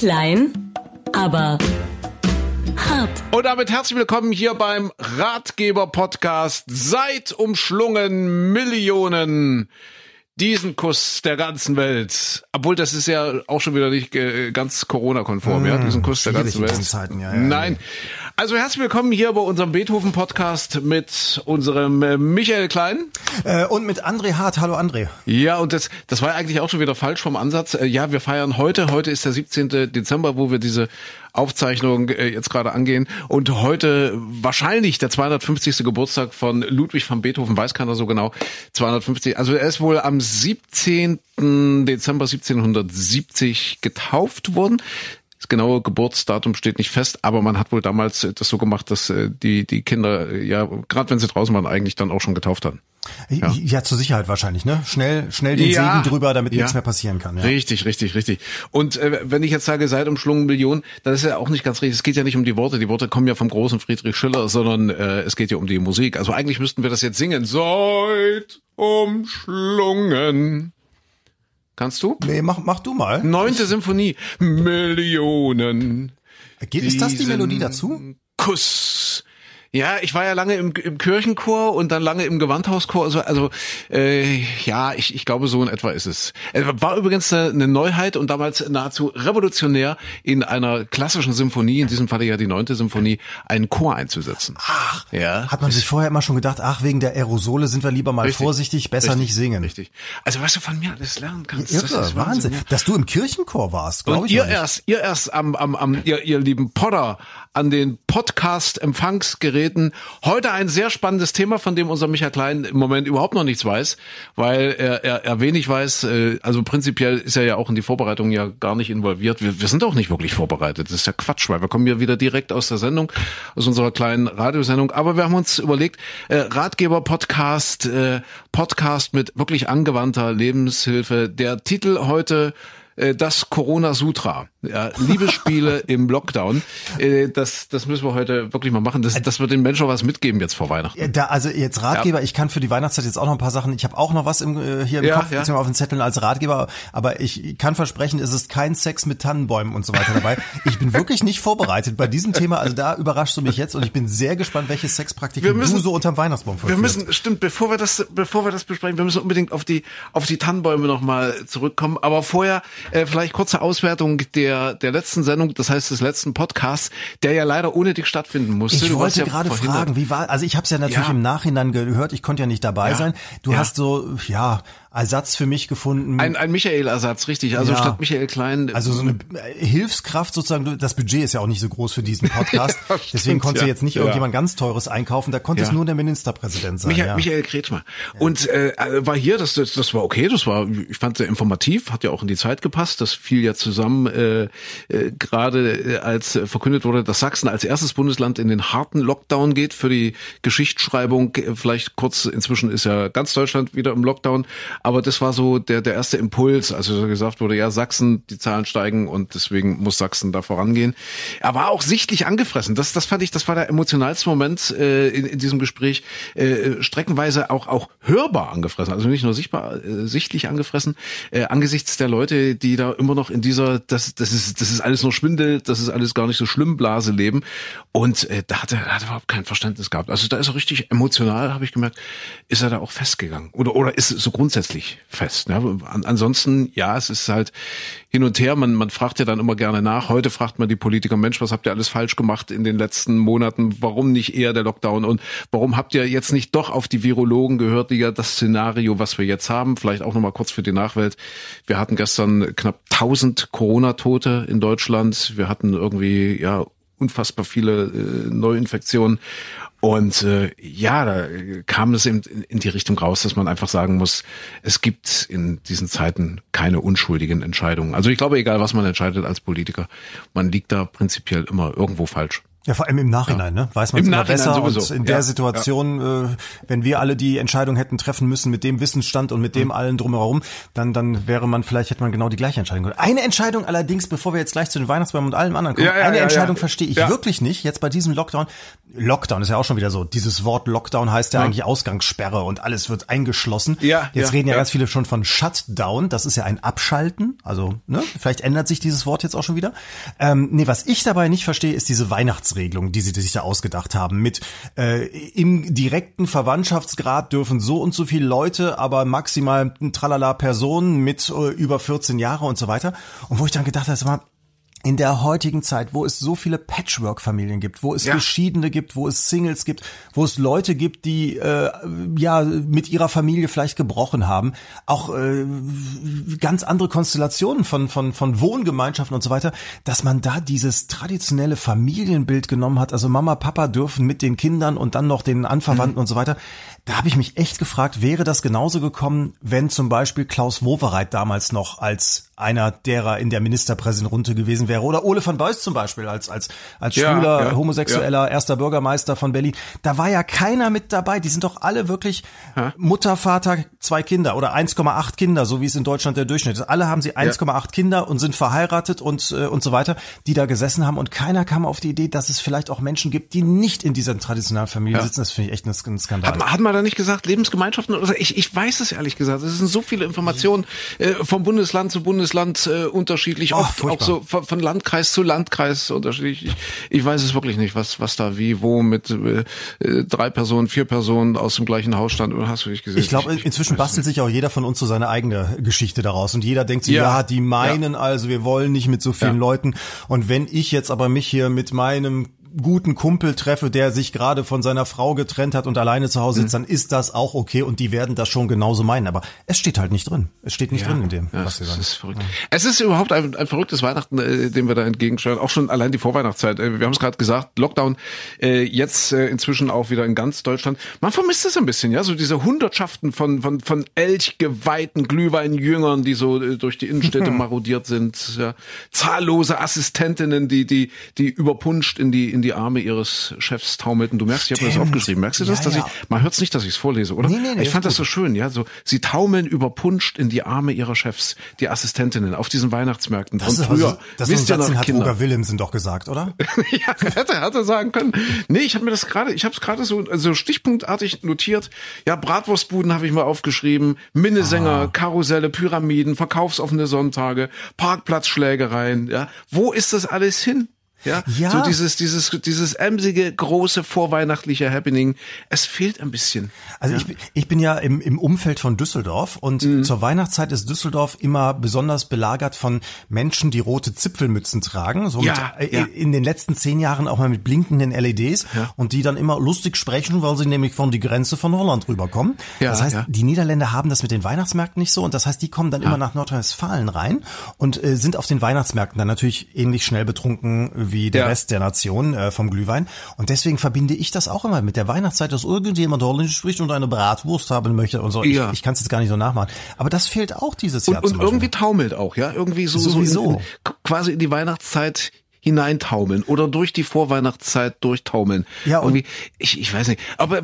Klein, aber hart. Und damit herzlich willkommen hier beim Ratgeber-Podcast. Seit umschlungen Millionen diesen Kuss der ganzen Welt. Obwohl das ist ja auch schon wieder nicht äh, ganz Corona-konform, ja, diesen Kuss der ganzen Welt. Zeiten, ja, ja, Nein. Also herzlich willkommen hier bei unserem Beethoven-Podcast mit unserem äh, Michael Klein. Äh, und mit André Hart. Hallo André. Ja, und das, das war eigentlich auch schon wieder falsch vom Ansatz. Äh, Ja, wir feiern heute, heute ist der 17. Dezember, wo wir diese Aufzeichnung äh, jetzt gerade angehen. Und heute wahrscheinlich der 250. Geburtstag von Ludwig van Beethoven, weiß keiner so genau. 250, also er ist wohl am 17. Dezember 1770 getauft worden. Das genaue Geburtsdatum steht nicht fest, aber man hat wohl damals äh, das so gemacht, dass äh, die, die Kinder, äh, ja, gerade wenn sie draußen waren, eigentlich dann auch schon getauft hatten. Ja. zur Sicherheit wahrscheinlich, ne? Schnell, schnell den Ja. Segen drüber, damit Ja. nichts mehr passieren kann. Ja. Richtig, richtig, richtig. Und äh, wenn ich jetzt sage, seit umschlungen Millionen, dann ist ja auch nicht ganz richtig. Es geht ja nicht um die Worte. Die Worte kommen ja vom großen Friedrich Schiller, sondern äh, es geht ja um die Musik. Also eigentlich müssten wir das jetzt singen. Seit umschlungen. Kannst du? Nee, mach, mach du mal. Neunte Symphonie. Millionen. Geht, ist das die Melodie dazu? Kuss. Ja, ich war ja lange im, im Kirchenchor und dann lange im Gewandhauschor. Also, also äh, ja, ich, ich glaube, so in etwa ist es. War übrigens eine, Neuheit und damals nahezu revolutionär, in einer klassischen Symphonie, in diesem Falle ja die neunte Symphonie, einen Chor einzusetzen. Ach, Ja. hat man sich vorher immer schon gedacht, ach, wegen der Aerosole sind wir lieber mal Richtig. vorsichtig, besser Richtig. nicht singen. Richtig. Also, was du von mir alles lernen kannst. Irre, das ist Wahnsinn. ja. Dass du im Kirchenchor warst, glaube ich ihr erst, ihr erst am, am, am ihr, ihr lieben Podder an den Podcast-Empfangsgeräten. Heute ein sehr spannendes Thema, von dem unser Michael Klein im Moment überhaupt noch nichts weiß, weil er, er, er wenig weiß. äh, Also prinzipiell ist er ja auch in die Vorbereitung ja gar nicht involviert. Wir, wir sind auch nicht wirklich vorbereitet. Das ist ja Quatsch, weil wir kommen ja wieder direkt aus der Sendung, aus unserer kleinen Radiosendung. Aber wir haben uns überlegt, äh, Ratgeber-Podcast, äh, Podcast mit wirklich angewandter Lebenshilfe. Der Titel heute das Corona Sutra. Ja, Liebesspiele im Lockdown. Äh, Das, das müssen wir heute wirklich mal machen. Das, das wird den Menschen auch was mitgeben jetzt vor Weihnachten. Ja, Da, also jetzt Ratgeber, ich kann für die Weihnachtszeit jetzt auch noch ein paar Sachen, ich habe auch noch was im, äh, hier im Ja, Kopf, ja. beziehungsweise auf den Zetteln als Ratgeber, aber ich kann versprechen, es ist kein Sex mit Tannenbäumen und so weiter dabei. Ich bin wirklich nicht vorbereitet bei diesem Thema, also da überraschst du mich jetzt und ich bin sehr gespannt, welche Wir Sexpraktiken müssen- du so unterm Weihnachtsbaum Wir vollführst. müssen, stimmt, bevor wir das, bevor wir das besprechen, wir müssen unbedingt auf die, auf die Tannenbäume nochmal zurückkommen. Aber vorher äh, vielleicht kurze Auswertung der, der letzten Sendung, das heißt des letzten Podcasts, der ja leider ohne dich stattfinden musste. Ich Du wollte ja gerade fragen, wie war, also ich habe es ja natürlich Ja. im Nachhinein gehört, ich konnte ja nicht dabei Ja. sein. Du hast so, ja, Ersatz für mich gefunden. Ein, ein Michael-Ersatz, richtig. Also Ja. statt Michael Klein. also so eine äh, Hilfskraft sozusagen, das Budget ist ja auch nicht so groß für diesen Podcast. Ja, Deswegen stimmt, konntest du ja. jetzt nicht irgendjemand ganz teures einkaufen, da konnte es nur der Ministerpräsident sein. Michael. Michael Kretschmer. Und äh, war hier, das, das, das war okay, das war, ich fand sehr informativ, hat ja auch in die Zeit gepasst. Das fiel ja zusammen, äh, äh, gerade äh, als äh, verkündet wurde, dass Sachsen als erstes Bundesland in den harten Lockdown geht für die Geschichtsschreibung. Äh, Vielleicht kurz, inzwischen ist ja ganz Deutschland wieder im Lockdown, aber das war so der, der erste Impuls, also so gesagt wurde, ja, Sachsen, die Zahlen steigen und deswegen muss Sachsen da vorangehen. Er war auch sichtlich angefressen. Das, das fand ich, das war der emotionalste Moment äh, in, in diesem Gespräch. Äh, streckenweise auch, auch hörbar angefressen, also nicht nur sichtbar, äh, sichtlich angefressen, äh, angesichts der Leute, die da immer noch in dieser, das, das ist, das ist alles nur Schwindel, das ist alles gar nicht so schlimm, Blase leben. Und äh, da hat er, hat er überhaupt kein Verständnis gehabt. Also da ist er richtig emotional, habe ich gemerkt, ist er da auch festgegangen. Oder, oder ist so grundsätzlich fest. Ne? An, ansonsten, ja, es ist halt hin und her. Man, man fragt ja dann immer gerne nach. Heute fragt man die Politiker, Mensch, was habt ihr alles falsch gemacht in den letzten Monaten? Warum nicht eher der Lockdown? Und warum habt ihr jetzt nicht doch auf die Virologen gehört, die ja das Szenario, was wir jetzt haben, vielleicht auch nochmal kurz für die Nachwelt. Wir hatten gestern knapp 1000 Corona-Tote in Deutschland. Wir hatten irgendwie, ja, unfassbar viele äh, Neuinfektionen. Und äh, ja, da kam es in, in die Richtung raus, dass man einfach sagen muss, es gibt in diesen Zeiten keine unschuldigen Entscheidungen. Also ich glaube, egal was man entscheidet als Politiker, man liegt da prinzipiell immer irgendwo falsch. Ja, vor allem im Nachhinein, ja. ne? Weiß man es immer besser sowieso. und in der Situation, ja. äh, wenn wir alle die Entscheidung hätten treffen müssen mit dem Wissensstand und mit dem mhm. allen drumherum, dann dann wäre man vielleicht hätte man genau die gleiche Entscheidung gemacht. Eine Entscheidung allerdings, bevor wir jetzt gleich zu den Weihnachtsbäumen und allem anderen kommen, ja, eine Entscheidung verstehe ich wirklich nicht. Jetzt bei diesem Lockdown, Lockdown ist ja auch schon wieder so. Dieses Wort Lockdown heißt ja, eigentlich Ausgangssperre und alles wird eingeschlossen. Ja, jetzt reden ja, ganz viele schon von Shutdown. Das ist ja ein Abschalten. Also ne, vielleicht ändert sich dieses Wort jetzt auch schon wieder. Ähm, nee, was ich dabei nicht verstehe, ist diese Weihnachts Weihnachtsregelung, die sie sich da ausgedacht haben. Mit äh, im direkten Verwandtschaftsgrad dürfen so und so viele Leute, aber maximal tralala Personen mit äh, über 14 Jahre und so weiter. Und wo ich dann gedacht habe, in der heutigen Zeit, wo es so viele Patchwork-Familien gibt, wo es ja. Geschiedene gibt, wo es Singles gibt, wo es Leute gibt, die äh, ja mit ihrer Familie vielleicht gebrochen haben, auch äh, ganz andere Konstellationen von von von Wohngemeinschaften und so weiter, dass man da dieses traditionelle Familienbild genommen hat. Also Mama, Papa dürfen mit den Kindern und dann noch den Anverwandten mhm. und so weiter. Da habe ich mich echt gefragt, wäre das genauso gekommen, wenn zum Beispiel Klaus Wowereit damals noch als einer derer in der Ministerpräsidentenrunde gewesen wäre. Oder Ole von Beuys zum Beispiel als, als, als schwuler, ja, homosexueller ja. erster Bürgermeister von Berlin. Da war ja keiner mit dabei. Die sind doch alle wirklich ha? Mutter, Vater, zwei Kinder oder 1,8 Kinder, so wie es in Deutschland der Durchschnitt ist. Alle haben sie 1,8 ja. Kinder und sind verheiratet und, äh, und so weiter, die da gesessen haben. Und keiner kam auf die Idee, dass es vielleicht auch Menschen gibt, die nicht in dieser traditionellen Familie sitzen. Das finde ich echt ein Skandal. Hat, man, hat man da nicht gesagt, Lebensgemeinschaften? Oder ich, ich weiß es ehrlich gesagt. Es sind so viele Informationen äh, vom Bundesland zu Bundesland äh, unterschiedlich, oft furchtbar. auch so von, von, Landkreis zu Landkreis unterschiedlich. Ich, ich, weiß es wirklich nicht, was was da wie wo mit äh, drei Personen, vier Personen aus dem gleichen Haus stand. Oder hast du dich gesehen? Ich glaube, inzwischen bastelt sich auch jeder von uns so seine eigene Geschichte daraus und jeder denkt sich, ja, ja die meinen ja. also, wir wollen nicht mit so vielen ja. Leuten. Und wenn ich jetzt aber mich hier mit meinem guten Kumpel treffe, der sich gerade von seiner Frau getrennt hat und alleine zu Hause sitzt, mhm. dann ist das auch okay und die werden das schon genauso meinen. Aber es steht halt nicht drin. Es steht nicht ja, drin in dem, ja, was sie sagen. Ist verrückt. Ja. Es ist überhaupt ein, ein verrücktes Weihnachten, äh, dem wir da entgegensteuern. Auch schon allein die Vorweihnachtszeit. Äh, wir haben es gerade gesagt, Lockdown äh, jetzt äh, inzwischen auch wieder in ganz Deutschland. Man vermisst es ein bisschen, ja, so diese Hundertschaften von von von Elchgeweihten Glühweinjüngern, die so äh, durch die Innenstädte marodiert sind. Ja. Zahllose Assistentinnen, die die die überpunscht in die in in die Arme ihres Chefs taumelten. Du merkst, ich habe mir das aufgeschrieben. Merkst du das? Ja, dass ja. ich, man hört es nicht, dass ich es vorlese, oder? Nee, nee, nee, ich fand das so schön, ja. So, sie taumeln überpunscht in die Arme ihrer Chefs, die Assistentinnen, auf diesen Weihnachtsmärkten. Das von früher. Also, das wisst ihr noch, hat Kinder. Roger Willemsen doch gesagt, oder? ja, hätte, hätte sagen können. Nee, ich habe mir das gerade, ich habe es gerade so, so stichpunktartig notiert. Ja, Bratwurstbuden habe ich mal aufgeschrieben, Minnesänger, ah. Karusselle, Pyramiden, verkaufsoffene Sonntage, Parkplatzschlägereien. Ja, wo ist das alles hin? Ja, ja. so dieses, dieses, dieses emsige, große, vorweihnachtliche Happening. Es fehlt ein bisschen. Also ja. ich, ich bin ja im, im Umfeld von Düsseldorf und mhm. zur Weihnachtszeit ist Düsseldorf immer besonders belagert von Menschen, die rote Zipfelmützen tragen. So ja, mit, ja. in den letzten zehn Jahren auch mal mit blinkenden LEDs ja. und die dann immer lustig sprechen, weil sie nämlich von die Grenze von Holland rüberkommen. Ja, das heißt, die Niederländer haben das mit den Weihnachtsmärkten nicht so und das heißt, die kommen dann immer nach Nordrhein-Westfalen rein und äh, sind auf den Weihnachtsmärkten dann natürlich ähnlich schnell betrunken wie der ja. Rest der Nation äh, vom Glühwein. Und deswegen verbinde ich das auch immer mit der Weihnachtszeit, dass irgendjemand Holländisch spricht und eine Bratwurst haben möchte und so. Ja. Ich, ich kann es jetzt gar nicht so nachmachen. Aber das fehlt auch dieses Jahr. Und, und irgendwie taumelt auch, ja? Irgendwie so, Sowieso. so in, quasi in die Weihnachtszeit hineintaumeln oder durch die Vorweihnachtszeit durchtaumeln. Ja, Irgendwie, ich, ich weiß nicht. Aber,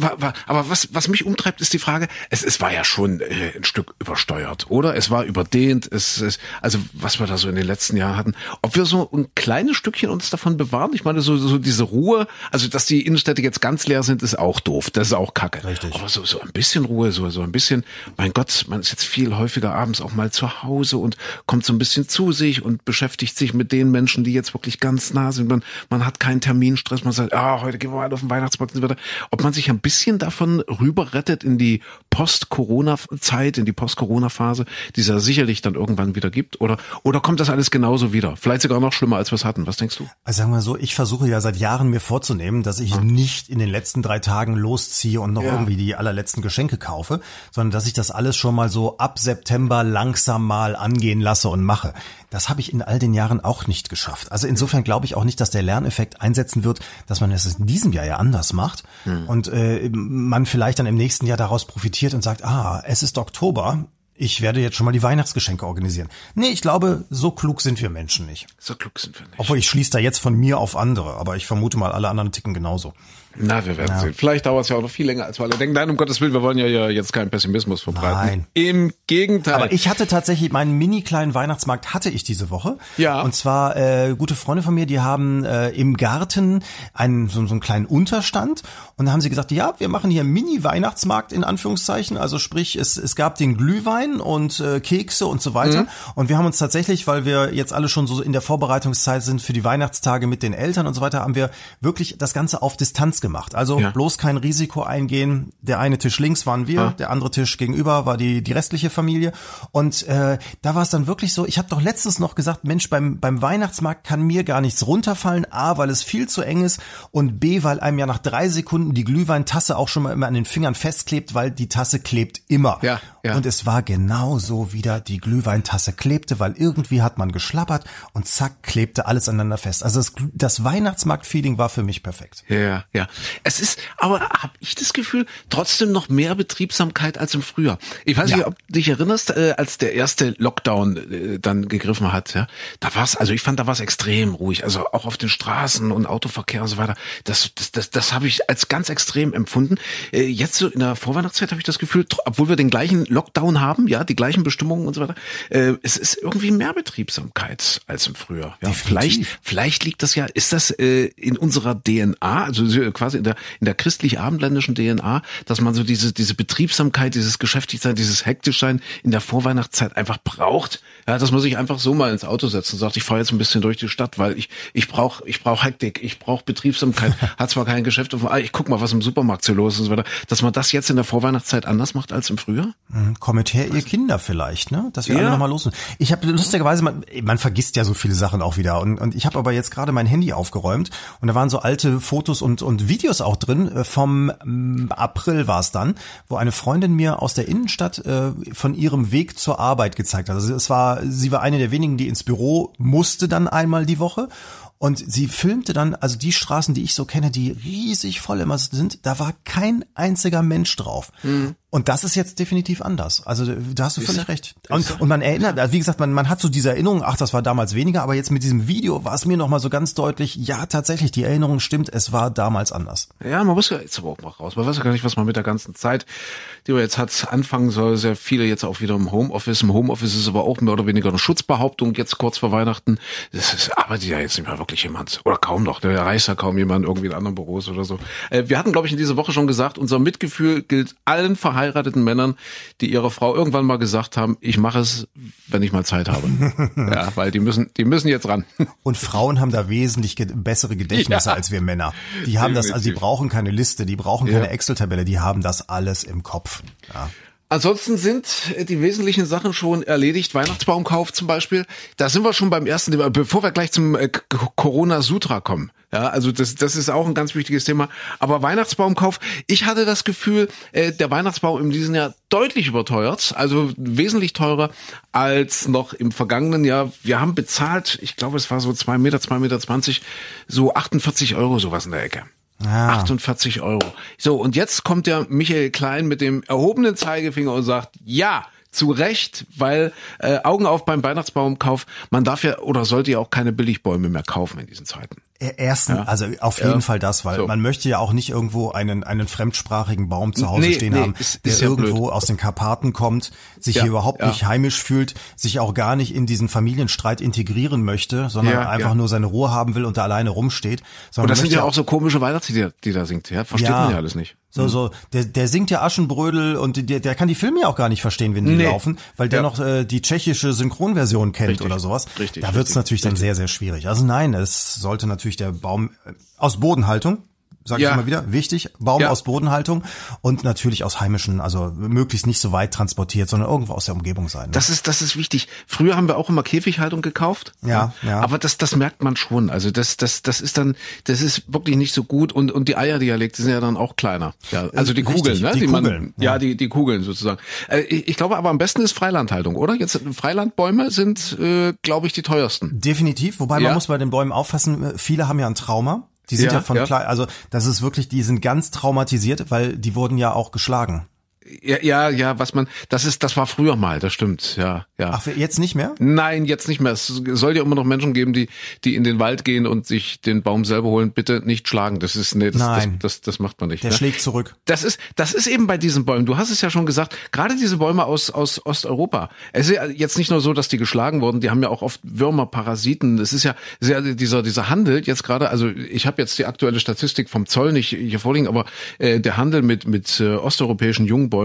aber was, was mich umtreibt, ist die Frage, es, es war ja schon äh, ein Stück übersteuert, oder? Es war überdehnt, es, es, also was wir da so in den letzten Jahren hatten. Ob wir so ein kleines Stückchen uns davon bewahren? Ich meine, so, so diese Ruhe, also dass die Innenstädte jetzt ganz leer sind, ist auch doof. Das ist auch kacke. Richtig. Aber so, so ein bisschen Ruhe, so, so ein bisschen, mein Gott, man ist jetzt viel häufiger abends auch mal zu Hause und kommt so ein bisschen zu sich und beschäftigt sich mit den Menschen, die jetzt wirklich ganz nah sind. Man, man hat keinen Terminstress. Man sagt, ah, heute gehen wir mal auf den Weihnachtsmarkt und so weiter. Ob man sich ein bisschen davon rüber rettet in die Post-Corona-Zeit, in die Post-Corona-Phase, die es ja sicherlich dann irgendwann wieder gibt, oder, oder kommt das alles genauso wieder? Vielleicht sogar noch schlimmer, als wir es hatten. Was denkst du? Also sagen wir so, ich versuche ja seit Jahren mir vorzunehmen, dass ich hm. nicht in den letzten drei Tagen losziehe und noch ja. irgendwie die allerletzten Geschenke kaufe, sondern dass ich das alles schon mal so ab September langsam mal angehen lasse und mache. Das habe ich in all den Jahren auch nicht geschafft. Also insofern glaube ich auch nicht, dass der Lerneffekt einsetzen wird, dass man es in diesem Jahr ja anders macht hm. und äh, man vielleicht dann im nächsten Jahr daraus profitiert und sagt, ah, es ist Oktober, ich werde jetzt schon mal die Weihnachtsgeschenke organisieren. Nee, ich glaube, so klug sind wir Menschen nicht. So klug sind wir nicht. Obwohl ich schließe da jetzt von mir auf andere, aber ich vermute mal, alle anderen ticken genauso. Na, wir werden ja. sehen. Vielleicht dauert es ja auch noch viel länger, als wir alle denken. Nein, um Gottes Willen, wir wollen ja jetzt keinen Pessimismus verbreiten. Nein. Im Gegenteil. Aber ich hatte tatsächlich, meinen mini kleinen Weihnachtsmarkt hatte ich diese Woche. Ja. Und zwar äh, gute Freunde von mir, die haben äh, im Garten einen so, so einen kleinen Unterstand und da haben sie gesagt, ja, wir machen hier Mini-Weihnachtsmarkt in Anführungszeichen. Also sprich, es, es gab den Glühwein und äh, Kekse und so weiter. Mhm. Und wir haben uns tatsächlich, weil wir jetzt alle schon so in der Vorbereitungszeit sind für die Weihnachtstage mit den Eltern und so weiter, haben wir wirklich das Ganze auf Distanz gemacht. Also ja. bloß kein Risiko eingehen. Der eine Tisch links waren wir, ja. der andere Tisch gegenüber war die, die restliche Familie. Und äh, da war es dann wirklich so, ich habe doch letztens noch gesagt, Mensch, beim, beim Weihnachtsmarkt kann mir gar nichts runterfallen. A, weil es viel zu eng ist und B, weil einem ja nach drei Sekunden die Glühweintasse auch schon mal immer an den Fingern festklebt, weil die Tasse klebt immer. Ja, ja. Und es war genau so wieder, die Glühweintasse klebte, weil irgendwie hat man geschlappert und zack, klebte alles aneinander fest. Also das, das Weihnachtsmarkt-Feeling war für mich perfekt. Ja, ja. Es ist, aber habe ich das Gefühl, trotzdem noch mehr Betriebsamkeit als im Frühjahr. Ich weiß ja. nicht, ob du dich erinnerst, äh, als der erste Lockdown äh, dann gegriffen hat, ja, da war es, also ich fand, da war es extrem ruhig, also auch auf den Straßen und Autoverkehr und so weiter. Das, das, das, das habe ich als ganz extrem empfunden. Äh, jetzt so in der Vorweihnachtszeit habe ich das Gefühl, obwohl wir den gleichen Lockdown haben, ja, die gleichen Bestimmungen und so weiter, äh, es ist irgendwie mehr Betriebsamkeit als im Frühjahr. Ja, vielleicht, vielleicht liegt das ja, ist das äh, in unserer DNA, also quasi in der in der christlich-abendländischen DNA, dass man so diese, diese Betriebsamkeit, dieses Geschäftigsein, dieses Hektischsein in der Vorweihnachtszeit einfach braucht. Ja, dass man sich einfach so mal ins Auto setzt und sagt, ich fahre jetzt ein bisschen durch die Stadt, weil ich, ich brauche ich brauch Hektik, ich brauche Betriebsamkeit, hat zwar kein Geschäft, aber ich guck mal, was im Supermarkt so los ist und so weiter. Dass man das jetzt in der Vorweihnachtszeit anders macht als im Frühjahr? Hm, kommet her, ihr Kinder vielleicht, ne? Dass wir ja. alle nochmal los sind. Ich habe lustigerweise, man, man vergisst ja so viele Sachen auch wieder. Und, und ich habe aber jetzt gerade mein Handy aufgeräumt und da waren so alte Fotos und, und Videos auch drin äh, vom mm, April war es dann, wo eine Freundin mir aus der Innenstadt äh, von ihrem Weg zur Arbeit gezeigt hat. Also es war, sie war eine der wenigen, die ins Büro musste dann einmal die Woche und sie filmte dann, also die Straßen, die ich so kenne, die riesig voll immer sind, da war kein einziger Mensch drauf. Mhm. Und das ist jetzt definitiv anders. Also da hast du völlig recht. Und, und man erinnert, also wie gesagt, man, man hat so diese Erinnerung, ach, das war damals weniger, aber jetzt mit diesem Video war es mir nochmal so ganz deutlich, ja, tatsächlich, die Erinnerung stimmt, es war damals anders. Ja, man muss ja jetzt aber auch mal raus. Man weiß ja gar nicht, was man mit der ganzen Zeit, die man jetzt hat, anfangen soll. Sehr viele jetzt auch wieder im Homeoffice. Im Homeoffice ist aber auch mehr oder weniger eine Schutzbehauptung jetzt kurz vor Weihnachten. Das ist, arbeitet ja jetzt nicht mehr wirklich jemand. Oder kaum noch. Der erreicht ja kaum jemand irgendwie in anderen Büros oder so. Äh, wir hatten, glaube ich, in dieser Woche schon gesagt, unser Mitgefühl gilt allen verheirateten Männern, die ihrer Frau irgendwann mal gesagt haben, ich mache es, wenn ich mal Zeit habe. ja, weil die müssen, die müssen jetzt ran. Und Frauen haben da wesentlich ge bessere Gedächtnisse ja. als wir Männer. Die haben das, also die brauchen keine Liste, die brauchen keine ja. Excel-Tabelle, die haben das alles im Kopf. Ja. Ansonsten sind die wesentlichen Sachen schon erledigt. Weihnachtsbaumkauf zum Beispiel. Da sind wir schon beim ersten Thema, bevor wir gleich zum äh, Corona-Sutra kommen. Ja, also das, das ist auch ein ganz wichtiges Thema. Aber Weihnachtsbaumkauf, ich hatte das Gefühl, äh, der Weihnachtsbaum in diesem Jahr deutlich überteuert, also wesentlich teurer als noch im vergangenen Jahr. Wir haben bezahlt, ich glaube, es war so zwei Meter, zwei Meter zwanzig, so 48 Euro sowas in der Ecke. Ah. 48 Euro. So, und jetzt kommt der Michael Klein mit dem erhobenen Zeigefinger und sagt, ja, zu Recht, weil äh, Augen auf beim Weihnachtsbaumkauf, man darf ja oder sollte ja auch keine Billigbäume mehr kaufen in diesen Zeiten. Erstens, ja. also auf jeden ja. Fall das, weil so. man möchte ja auch nicht irgendwo einen, einen fremdsprachigen Baum zu Hause nee, stehen nee, haben, ist, der ist ja irgendwo blöd. aus den Karpaten kommt, sich hier überhaupt nicht heimisch fühlt, sich auch gar nicht in diesen Familienstreit integrieren möchte, sondern einfach nur seine Ruhe haben will und da alleine rumsteht. Und das sind ja auch so komische Weihnachtslieder, die da singt, ja? Versteht man ja alles nicht. So, mhm. so, der, der singt ja Aschenbrödel und der, der kann die Filme ja auch gar nicht verstehen, wenn die nee. laufen, weil der ja. noch äh, die tschechische Synchronversion kennt richtig. oder sowas. Richtig. Da wird's richtig, natürlich richtig. dann sehr, sehr schwierig. Also nein, es sollte natürlich der Baum äh, aus Bodenhaltung, sage ja. ich immer wieder, wichtig, Baum ja. aus Bodenhaltung und natürlich aus heimischen, also möglichst nicht so weit transportiert, sondern irgendwo aus der Umgebung sein. Ne? Das ist das ist wichtig. Früher haben wir auch immer Käfighaltung gekauft. Ja, ja. Aber das das merkt man schon. Also das das das ist dann das ist wirklich nicht so gut und und die Eierdialekte sind ja dann auch kleiner. Ja, also die Kugeln, Richtig, ne? Die, die Kugeln, man, ja. ja. die die Kugeln sozusagen. Äh, ich, ich glaube aber am besten ist Freilandhaltung, oder? Jetzt Freilandbäume sind äh, glaube ich die teuersten. Definitiv, wobei man muss bei den Bäumen aufpassen, viele haben ja ein Trauma. Die sind ja, ja von ja. klein, also das ist wirklich, die sind ganz traumatisiert, weil die wurden ja auch geschlagen. Ja, ja, ja, was man, das ist, das war früher mal, das stimmt, ja, ja. Ach, jetzt nicht mehr? Nein, jetzt nicht mehr. Es soll ja immer noch Menschen geben, die, die in den Wald gehen und sich den Baum selber holen. Bitte nicht schlagen. Das ist, nee, das, Nein. Das, das, das macht man nicht. Der ne? schlägt zurück. Das ist, das ist eben bei diesen Bäumen. Du hast es ja schon gesagt. Gerade diese Bäume aus, aus Osteuropa. Es ist ja jetzt nicht nur so, dass die geschlagen wurden. Die haben ja auch oft Würmer, Parasiten. Es ist ja sehr, dieser, dieser Handel jetzt gerade. Also ich habe jetzt die aktuelle Statistik vom Zoll nicht hier vorliegen, aber äh, der Handel mit, mit äh, osteuropäischen Jungbäumen,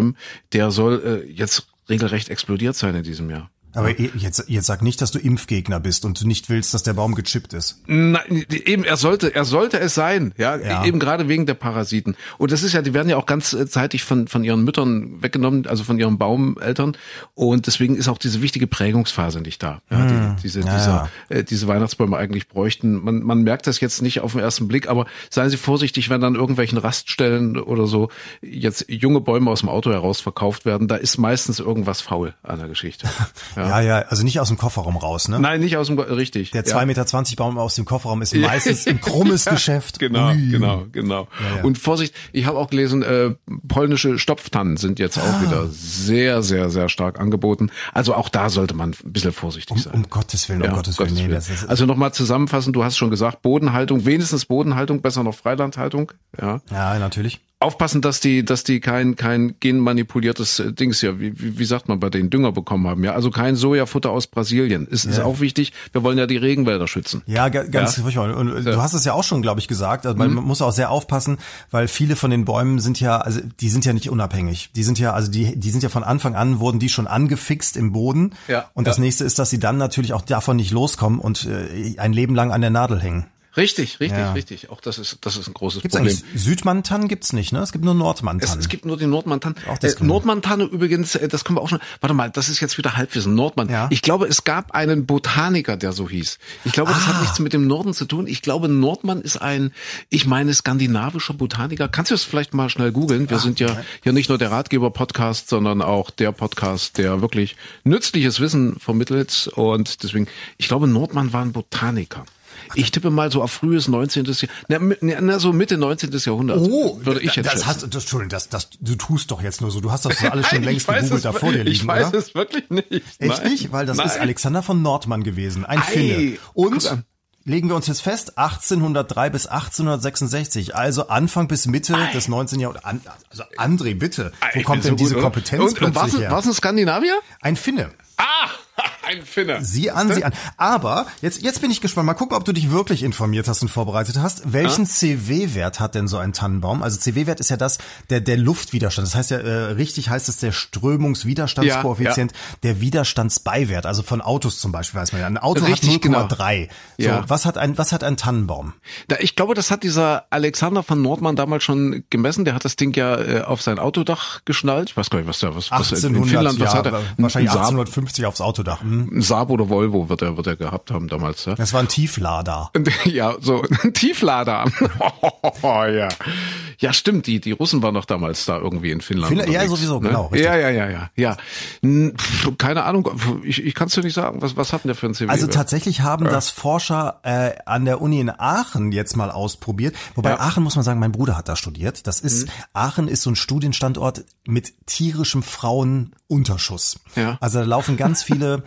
der soll äh, jetzt regelrecht explodiert sein in diesem Jahr. Aber jetzt, jetzt sag nicht, dass du Impfgegner bist und du nicht willst, dass der Baum gechippt ist. Nein, eben, er sollte, er sollte es sein, ja, ja, eben gerade wegen der Parasiten. Und das ist ja, die werden ja auch ganz äh, zeitig von, von ihren Müttern weggenommen, also von ihren Baumeltern. Und deswegen ist auch diese wichtige Prägungsphase nicht da, ja, die, hm. diese, ja, dieser, Äh, diese Weihnachtsbäume eigentlich bräuchten. Man, man merkt das jetzt nicht auf den ersten Blick, aber seien Sie vorsichtig, wenn dann irgendwelchen Raststellen oder so jetzt junge Bäume aus dem Auto heraus verkauft werden, da ist meistens irgendwas faul an der Geschichte. Ja. ja, ja, also nicht aus dem Kofferraum raus, ne? Nein, nicht aus dem, richtig. Der 2,20 ja. Meter Baum aus dem Kofferraum ist meistens ein krummes Geschäft. Genau, Ui. genau, genau. Ja. Und Vorsicht, ich habe auch gelesen, äh, polnische Stopftannen sind jetzt auch ah. wieder sehr, sehr, sehr stark angeboten. Also auch da sollte man ein bisschen vorsichtig sein. Um, um Gottes Willen, um Gottes, Gottes Willen. Nee, Willen. also nochmal zusammenfassen, du hast schon gesagt, Bodenhaltung, wenigstens Bodenhaltung, besser noch Freilandhaltung. Ja, ja natürlich aufpassen, dass die, dass die kein, kein genmanipuliertes äh, Dings hier, wie, wie, wie sagt man bei den Dünger bekommen haben, ja. Also kein Sojafutter aus Brasilien. Ist, ja. ist auch wichtig. Wir wollen ja die Regenwälder schützen. Ja, ganz ja? furchtbar. Und ja. du hast es ja auch schon, glaube ich, gesagt. Also man mhm. muss auch sehr aufpassen, weil viele von den Bäumen sind ja, also die sind ja nicht unabhängig. Die sind ja, also die, die sind ja von Anfang an wurden die schon angefixt im Boden. Ja. Und das nächste ist, dass sie dann natürlich auch davon nicht loskommen und äh, ein Leben lang an der Nadel hängen. Richtig, richtig, ja. richtig. Auch das ist, das ist ein großes gibt's Problem. Südmantan gibt's nicht, ne? Es gibt nur Nordmantan. Es, es gibt nur den Nordmantan. Auch das äh, Nordmantan übrigens, äh, das können wir auch schon. Warte mal, das ist jetzt wieder Halbwissen. Nordmann. Ja. Ich glaube, es gab einen Botaniker, der so hieß. Ich glaube, das ah. hat nichts mit dem Norden zu tun. Ich glaube, Nordmann ist ein, ich meine, skandinavischer Botaniker. Kannst du es vielleicht mal schnell googeln? Wir Ach, sind ja okay. hier nicht nur der Ratgeber-Podcast, sondern auch der Podcast, der wirklich nützliches Wissen vermittelt. Und deswegen, ich glaube, Nordmann war ein Botaniker. Ich tippe mal so auf frühes 19. Jahrhundert, na, na, so Mitte 19. Jahrhundert. Oh, würde ich jetzt das hast, das, Entschuldigung, das, das, du tust doch jetzt nur so. Du hast das so alles schon längst gegoogelt da vor dir liegen, Ich weiß oder? es wirklich nicht. Echt Nein. nicht? Weil das Nein. ist Alexander von Nordmann gewesen, ein Ei. Finne. Und legen wir uns jetzt fest, 1803 bis 1866, also Anfang bis Mitte Ei. des 19. Jahrhunderts. Also André, bitte, wo ich kommt denn so diese gut, Kompetenz und, und plötzlich was, her? Was ein Skandinavier? Ein Finne. Ah! Ein Finne. Sieh an, sieh an. Aber jetzt, jetzt bin ich gespannt. Mal gucken, ob du dich wirklich informiert hast und vorbereitet hast. Welchen ah? CW-Wert hat denn so ein Tannenbaum? Also CW-Wert ist ja das, der, der Luftwiderstand. Das heißt ja, äh, richtig heißt es der Strömungswiderstandskoeffizient, ja, ja. der Widerstandsbeiwert. Also von Autos zum Beispiel weiß man ja. Ein Auto richtig, hat 0,3. Genau. So, ja. was hat ein, was hat ein Tannenbaum? Da, ich glaube, das hat dieser Alexander von Nordmann damals schon gemessen. Der hat das Ding ja äh, auf sein Autodach geschnallt. Ich weiß gar nicht, was der, was, 1800, was in Finnland, was hat er? Wahrscheinlich 1850 aufs Autodach. Hm. Saab oder Volvo wird er, wird er gehabt haben damals. Ja? Das war ein Tieflader. Ja, so ein Tieflader. oh, ja. ja, stimmt. Die, die Russen waren doch damals da irgendwie in Finnland. Finnland ja, sowieso, ne? genau. Richtig. Ja, ja, ja, ja, ja. Keine Ahnung. Ich, ich kann es dir nicht sagen. Was, was hatten der für ein CW? Also tatsächlich haben ja. das Forscher äh, an der Uni in Aachen jetzt mal ausprobiert. Wobei ja. Aachen muss man sagen, mein Bruder hat da studiert. Das ist mhm. Aachen ist so ein Studienstandort mit tierischem Frauenunterschuss. Ja. Also da laufen ganz viele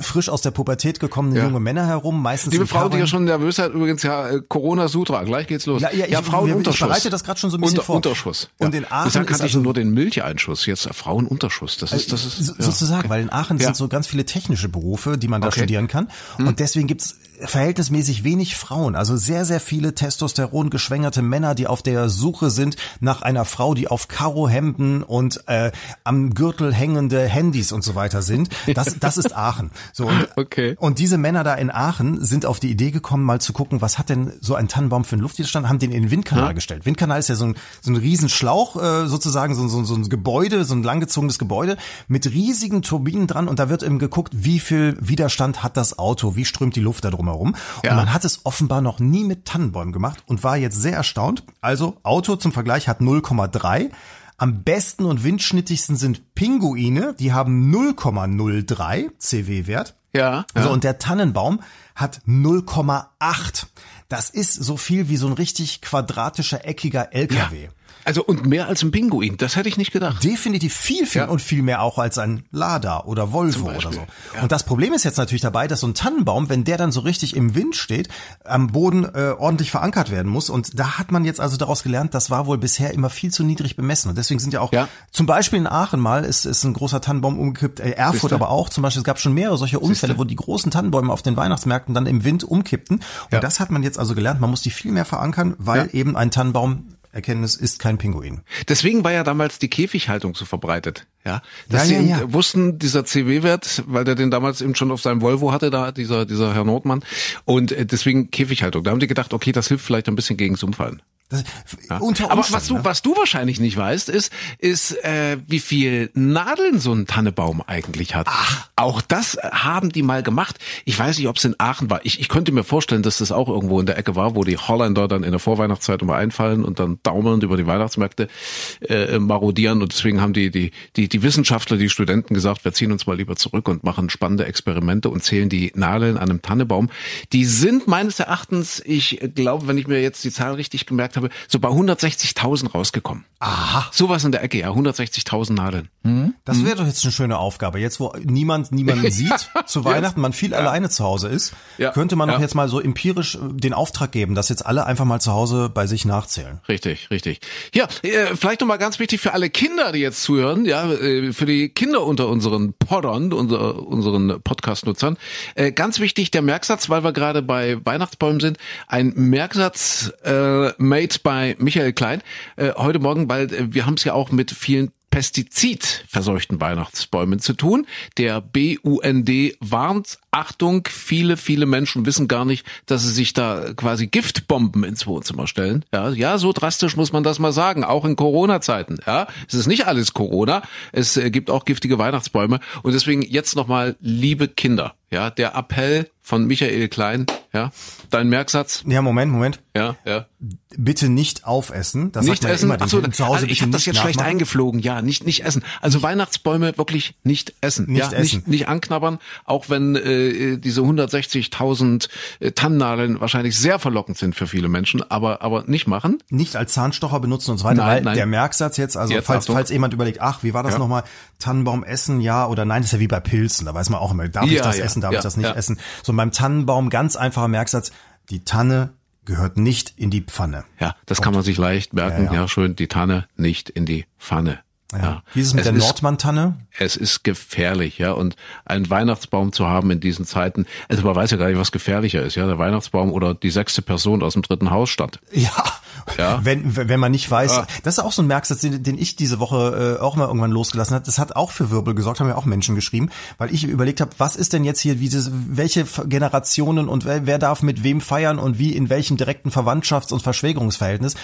frisch aus der Pubertät gekommene ja. junge Männer herum, meistens Liebe Frau, die ja schon nervös seid, übrigens ja äh, Corona Sutra, gleich geht's los. Ja, ja, ja ich, Frauenunterschuss. Ich bereite das gerade schon so ein bisschen Unter, vor. Unterschuss. Und in Aachen Bislang ich also, nur den Milcheinschuss, jetzt Frauenunterschuss. Das ist das ist ja. sozusagen, weil in Aachen sind so ganz viele technische Berufe, die man da okay. studieren kann hm. und deswegen gibt's verhältnismäßig wenig Frauen, also sehr sehr viele Testosteron geschwängerte Männer, die auf der Suche sind nach einer Frau, die auf Karohemden und äh, am Gürtel hängende Handys und so weiter sind. Das das ist Aachen. So und okay. Und diese Männer da in Aachen sind auf die Idee gekommen, mal zu gucken, was hat denn so ein Tannenbaum für einen Luftwiderstand, haben den in den Windkanal ja. gestellt. Windkanal ist ja so ein, so ein Riesenschlauch, äh, sozusagen, so, so, so ein Gebäude, so ein langgezogenes Gebäude mit riesigen Turbinen dran und da wird eben geguckt, wie viel Widerstand hat das Auto, wie strömt die Luft da drumherum. Ja. Und man hat es offenbar noch nie mit Tannenbäumen gemacht und war jetzt sehr erstaunt. Also Auto zum Vergleich hat 0,3. Am besten und windschnittigsten sind Pinguine, die haben 0,03 CW-Wert. Ja. So, und der Tannenbaum hat 0,8. das ist so viel wie so ein richtig quadratischer, eckiger LKW. Ja. Also und mehr als ein Pinguin, das hätte ich nicht gedacht. Definitiv viel, viel ja. und viel mehr auch als ein Lada oder Volvo oder so. Ja. Und das Problem ist jetzt natürlich dabei, dass so ein Tannenbaum, wenn der dann so richtig im Wind steht, am Boden äh, ordentlich verankert werden muss. Und da hat man jetzt also daraus gelernt, das war wohl bisher immer viel zu niedrig bemessen. Und deswegen sind ja auch, ja. zum Beispiel in Aachen mal ist, ist ein großer Tannenbaum umgekippt, äh, Erfurt aber auch zum Beispiel, es gab schon mehrere solche Unfälle, wo die großen Tannenbäume auf den Weihnachtsmärkten dann im Wind umkippten. Und das hat man jetzt also gelernt, man muss die viel mehr verankern, weil eben ein Tannenbaum Erkenntnis ist kein Pinguin. Deswegen war ja damals die Käfighaltung so verbreitet. Ja, dass ja, ja, sie ja. wussten, dieser CW-Wert, weil der den damals eben schon auf seinem Volvo hatte, da dieser dieser Herr Nordmann, und äh, deswegen Käfighaltung. Da haben die gedacht, okay, das hilft vielleicht ein bisschen gegen Umfallen. Das, ja. Aber was du, ne? was du wahrscheinlich nicht weißt, ist, ist äh, wie viel Nadeln so ein Tannebaum eigentlich hat. Ach. Auch das haben die mal gemacht. Ich weiß nicht, ob es in Aachen war. Ich, ich könnte mir vorstellen, dass das auch irgendwo in der Ecke war, wo die Holländer dann in der Vorweihnachtszeit immer einfallen und dann daumelnd über die Weihnachtsmärkte äh, marodieren. Und deswegen haben die, die, die, die Wissenschaftler, die Studenten gesagt, wir ziehen uns mal lieber zurück und machen spannende Experimente und zählen die Nadeln an einem Tannebaum. Die sind meines Erachtens, ich glaube, wenn ich mir jetzt die Zahl richtig gemerkt habe, habe, so bei 160.000 rausgekommen. Aha. Sowas in der Ecke, ja, 160.000 Nadeln. Mhm. Das wäre doch jetzt eine schöne Aufgabe. Jetzt, wo niemand niemanden sieht zu Weihnachten, man viel ja. alleine zu Hause ist, ja. könnte man doch jetzt mal so empirisch äh, den Auftrag geben, dass jetzt alle einfach mal zu Hause bei sich nachzählen. Richtig, richtig. Ja, äh, vielleicht noch mal ganz wichtig für alle Kinder, die jetzt zuhören, ja, äh, für die Kinder unter unseren Poddern, unser, unseren Podcast-Nutzern. Ganz wichtig, der Merksatz, weil wir gerade bei Weihnachtsbäumen sind, ein Merksatz äh, made Update bei Michael Klein äh, heute Morgen, weil äh, wir haben es ja auch mit vielen pestizidverseuchten Weihnachtsbäumen zu tun. Der BUND warnt, Achtung, viele, viele Menschen wissen gar nicht, dass sie sich da quasi Giftbomben ins Wohnzimmer stellen. Ja, ja, so drastisch muss man das mal sagen, auch in Corona-Zeiten. Ja, es ist nicht alles Corona, es äh, gibt auch giftige Weihnachtsbäume und deswegen jetzt nochmal, liebe Kinder, ja, der Appell von Michael Klein, ja, dein Merksatz. Ja, Moment, Moment. Ja, ja. Bitte nicht aufessen. Das nicht essen. Immer, so, zu Hause also ich habe das jetzt nachmachen. schlecht eingeflogen. Ja, nicht nicht essen. Also Weihnachtsbäume wirklich nicht essen. Nicht ja, essen. Nicht, nicht anknabbern. Auch wenn äh, diese 160.000 äh, Tannennadeln wahrscheinlich sehr verlockend sind für viele Menschen, aber aber nicht machen. Nicht als Zahnstocher benutzen und so weiter. Nein, nein. Der Merksatz jetzt, also jetzt, falls falls jemand überlegt, ach, wie war das ja. nochmal? Tannenbaum essen, ja oder nein? Das ist ja wie bei Pilzen. Da weiß man auch immer, darf ja, ich das essen, darf ich das nicht essen? So beim Tannenbaum ganz einfacher Merksatz, die Tanne gehört nicht in die Pfanne. Ja, das Punkt. kann man sich leicht merken. Ja, ja. ja, schön, die Tanne nicht in die Pfanne. Ja. ja. Wie ist es mit es der Nordmann-Tanne? Es ist gefährlich, ja. Und einen Weihnachtsbaum zu haben in diesen Zeiten, also man weiß ja gar nicht, was gefährlicher ist, ja. Der Weihnachtsbaum oder die sechste Person aus dem dritten Hausstand. Ja. Ja. Wenn, wenn man nicht weiß, ja. das ist auch so ein Merksatz, den, den ich diese Woche äh, auch mal irgendwann losgelassen hat. Das hat auch für Wirbel gesorgt, haben ja auch Menschen geschrieben, weil ich überlegt habe, was ist denn jetzt hier, wie das, welche Generationen und wer, wer darf mit wem feiern und wie in welchem direkten Verwandtschafts- und Verschwägerungsverhältnis.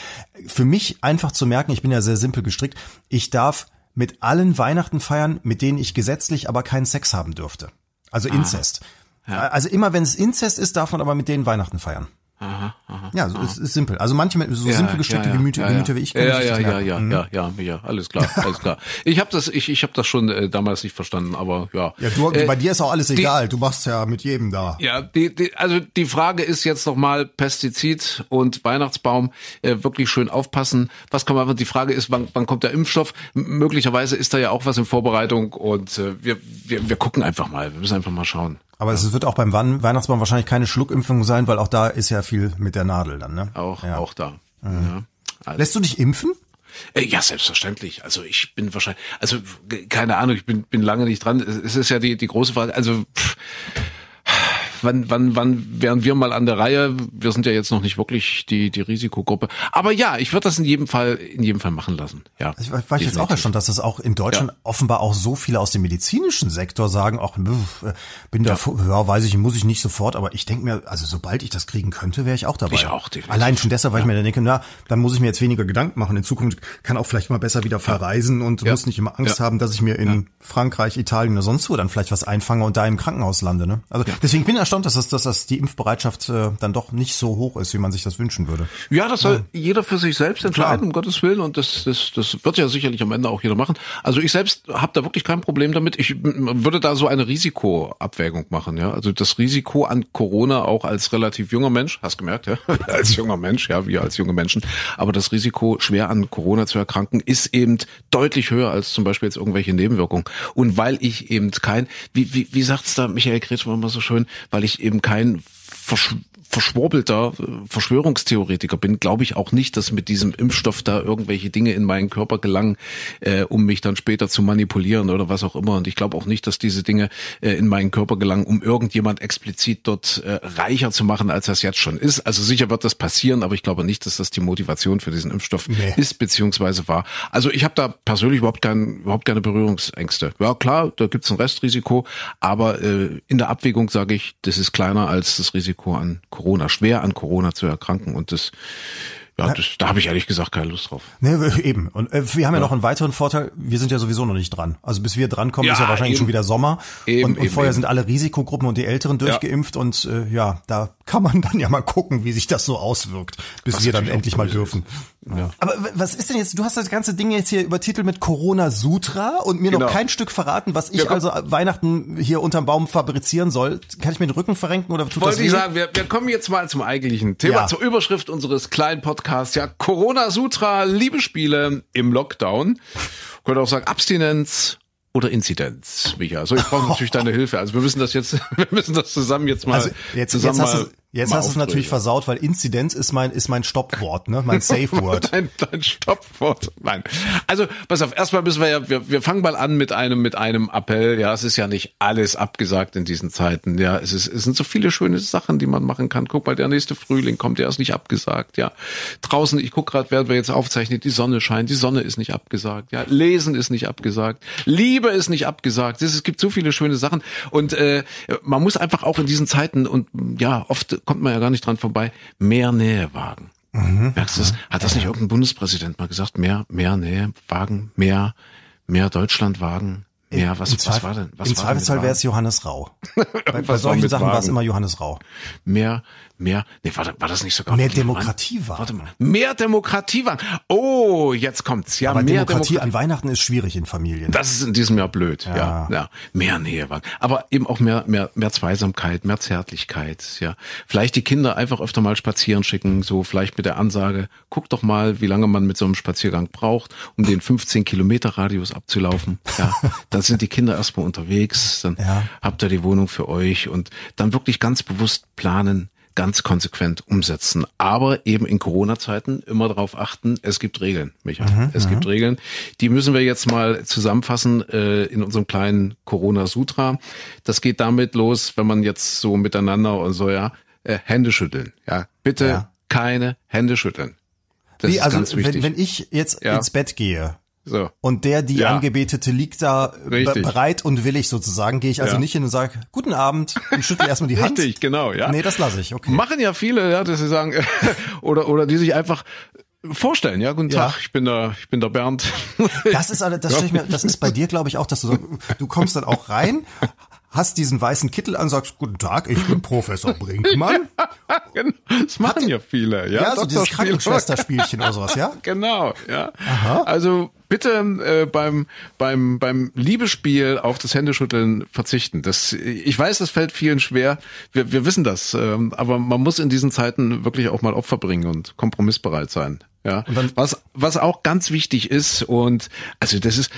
Für mich einfach zu merken, ich bin ja sehr simpel gestrickt, ich darf mit allen Weihnachten feiern, mit denen ich gesetzlich aber keinen Sex haben dürfte. Also Inzest. Ah, ja. Also immer wenn es Inzest ist, darf man aber mit denen Weihnachten feiern. Aha, aha, ja, so aha. ist, ist simpel. Also manche so ja, simpel gestrickte ja, ja, Gemüter, ja, Gemüter wie ich können ja, ja, ja, ja, mhm. ja, ja, ja, alles klar, alles klar. Ich habe das, ich, ich habe das schon äh, damals nicht verstanden, aber ja. Ja, du, äh, bei dir ist auch alles die, egal. Du machst ja mit jedem da. Ja, die, die, also die Frage ist jetzt nochmal Pestizid und Weihnachtsbaum äh, wirklich schön aufpassen. Was kann man? Die Frage ist, wann, wann kommt der Impfstoff? M möglicherweise ist da ja auch was in Vorbereitung und äh, wir, wir, wir gucken einfach mal. Wir müssen einfach mal schauen. Aber es wird auch beim Weihnachtsbaum wahrscheinlich keine Schluckimpfung sein, weil auch da ist ja viel mit der Nadel dann, ne? Auch, ja. auch da. Mhm. Ja. Also. Lässt du dich impfen? Äh, ja, selbstverständlich. Also ich bin wahrscheinlich, also keine Ahnung, ich bin, bin lange nicht dran. Es ist ja die, die große Frage, also pff, wann, wann, wann wären wir mal an der Reihe? Wir sind ja jetzt noch nicht wirklich die, die Risikogruppe. Aber ja, ich würde das in jedem Fall, in jedem Fall machen lassen. Ja. Ich weiß jetzt auch erstaunt, dass das auch in Deutschland ja. offenbar auch so viele aus dem medizinischen Sektor sagen, auch äh, bin da, ja. ja, weiß ich, muss ich nicht sofort, aber ich denke mir, also sobald ich das kriegen könnte, wäre ich auch dabei. Ich auch, definitiv. Allein schon deshalb, weil ja. ich mir dann denke, na, dann muss ich mir jetzt weniger Gedanken machen. In Zukunft kann auch vielleicht mal besser wieder verreisen und muss nicht immer Angst haben, dass ich mir in Frankreich, Italien oder sonst wo dann vielleicht was einfange und da im Krankenhaus lande. Ne? Also deswegen bin ich erstaunt, dass, das, dass das die Impfbereitschaft äh, dann doch nicht so hoch ist, wie man sich das wünschen würde. Ja, das soll ja. jeder für sich selbst entscheiden, Klar. um Gottes Willen. Und das, das, das wird ja sicherlich am Ende auch jeder machen. Also ich selbst habe da wirklich kein Problem damit. Ich würde da so eine Risikoabwägung machen. Ja, Also das Risiko an Corona auch als relativ junger Mensch, hast gemerkt, ja, als junger Mensch, ja, wir als junge Menschen. Aber das Risiko, schwer an Corona zu erkranken, ist eben deutlich höher als zum Beispiel jetzt irgendwelche Nebenwirkungen. Und weil ich eben kein, wie, wie, wie sagt's da Michael Kretschmann mal so schön, weil ich eben kein Versch verschwurbelter äh, Verschwörungstheoretiker bin, glaube ich auch nicht, dass mit diesem Impfstoff da irgendwelche Dinge in meinen Körper gelangen, äh, um mich dann später zu manipulieren oder was auch immer. Und ich glaube auch nicht, dass diese Dinge äh, in meinen Körper gelangen, um irgendjemand explizit dort äh, reicher zu machen, als das jetzt schon ist. Also sicher wird das passieren, aber ich glaube nicht, dass das die Motivation für diesen Impfstoff nee. ist beziehungsweise war. Also ich habe da persönlich überhaupt kein, überhaupt keine Berührungsängste. Ja klar, da gibt's ein Restrisiko, aber äh, in der Abwägung sage ich, das ist kleiner als das Risiko an Corona, schwer an Corona zu erkranken. Und das ja, das, da habe ich ehrlich gesagt keine Lust drauf. Nee, eben. Und äh, wir haben ja. ja. noch einen weiteren Vorteil. Wir sind ja sowieso noch nicht dran. Also bis wir drankommen, ja, ist ja wahrscheinlich eben. schon wieder Sommer. Eben, und, und eben, vorher sind alle Risikogruppen und die Älteren durchgeimpft. Ja. Und äh, ja, da kann man dann ja mal gucken, wie sich das so auswirkt, bis was wir dann endlich mal dürfen. Ja. Aber was ist denn jetzt, du hast das ganze Ding jetzt hier übertitelt mit Corona Sutra und mir genau. noch kein Stück verraten, was ich also Weihnachten hier unterm Baum fabrizieren soll. Kann ich mir den Rücken verrenken oder tut Wollte das ich sagen, wir, wir kommen jetzt mal zum eigentlichen Thema, zur Überschrift unseres kleinen Podcasts. Podcast, ja, Corona Sutra, Liebesspiele im Lockdown. Könnte auch sagen Abstinenz oder Inzidenz, Micha. So, ich brauche natürlich deine Hilfe. Also wir müssen das jetzt, wir müssen das zusammen jetzt mal also jetzt, zusammen jetzt mal Jetzt hast du es natürlich versaut, weil Inzidenz ist mein ist mein Stoppwort, ne, mein Safe Word. dein, dein Stoppwort. Nein. Also pass auf. Erstmal müssen wir ja, wir, wir fangen mal an mit einem mit einem Appell. Ja, es ist ja nicht alles abgesagt in diesen Zeiten. Ja, es ist es sind so viele schöne Sachen, die man machen kann. Guck mal, der nächste Frühling kommt, der ist nicht abgesagt. Ja, draußen. Ich guck gerade, während wir jetzt aufzeichnen, die Sonne scheint. Die Sonne ist nicht abgesagt. Ja, Lesen ist nicht abgesagt. Liebe ist nicht abgesagt. Es gibt so viele schöne Sachen und äh, man muss einfach auch in diesen Zeiten und ja oft kommt man ja gar nicht dran vorbei, mehr Nähe wagen. Mhm. Merkst du das? Hat das nicht irgendein Bundespräsident mal gesagt? Mehr, mehr Nähe wagen, mehr, mehr Deutschland wagen, ja, was, was war denn? Was Im Zweifelsfall wäre es Johannes Rau. bei, bei solchen Sachen war es immer Johannes Rau. Mehr, mehr, nee, war, war das nicht sogar mehr Demokratie war. Warte mal, mehr Demokratie war. Oh, jetzt kommt's. Ja, Aber mehr Demokratie, Demokratie an Weihnachten ist schwierig in Familien. Das ist in diesem Jahr blöd. Ja, ja, ja. mehr Nähe war. Aber eben auch mehr, mehr, mehr Zweisamkeit, mehr Zärtlichkeit. Ja, vielleicht die Kinder einfach öfter mal spazieren schicken. So vielleicht mit der Ansage: Guck doch mal, wie lange man mit so einem Spaziergang braucht, um den 15 Kilometer Radius abzulaufen. Ja, dann sind die Kinder erstmal unterwegs. Dann ja. habt ihr die Wohnung für euch und dann wirklich ganz bewusst planen ganz konsequent umsetzen. Aber eben in Corona-Zeiten immer darauf achten, es gibt Regeln, Micha. Mhm, es gibt mhm. Regeln. Die müssen wir jetzt mal zusammenfassen äh, in unserem kleinen Corona-Sutra. Das geht damit los, wenn man jetzt so miteinander und so, ja, äh, Hände schütteln. Ja, bitte ja. keine Hände schütteln. Das Wie, also wenn, wenn ich jetzt ja. ins Bett gehe so. Und der, die ja. Angebetete liegt da Richtig. bereit und willig sozusagen. Gehe ich also ja. nicht hin und sage, guten Abend und schüttel erstmal die Hand. Richtig, genau, ja. Nee, das lasse ich, okay. Machen ja viele, ja, dass sie sagen, oder, oder die sich einfach vorstellen, ja, guten Tag, ich bin der, ich bin der Bernd. Das ist, das, stell ich mir, das ist bei dir, glaube ich, auch, dass du so, du kommst dann auch rein, hast diesen weißen Kittel an, sagst, guten Tag, ich bin Professor Brinkmann. Genau. Das machen Hat, ja viele, ja. Ja, so dieses Krankenschwesterspielchen oder sowas, ja? Genau, ja. Aha. Also bitte äh, beim beim beim Liebespiel auf das Händeschütteln verzichten. Das ich weiß, das fällt vielen schwer. Wir wir wissen das, ähm, aber man muss in diesen Zeiten wirklich auch mal Opfer bringen und kompromissbereit sein. Ja, was, was auch ganz wichtig ist und also das ist,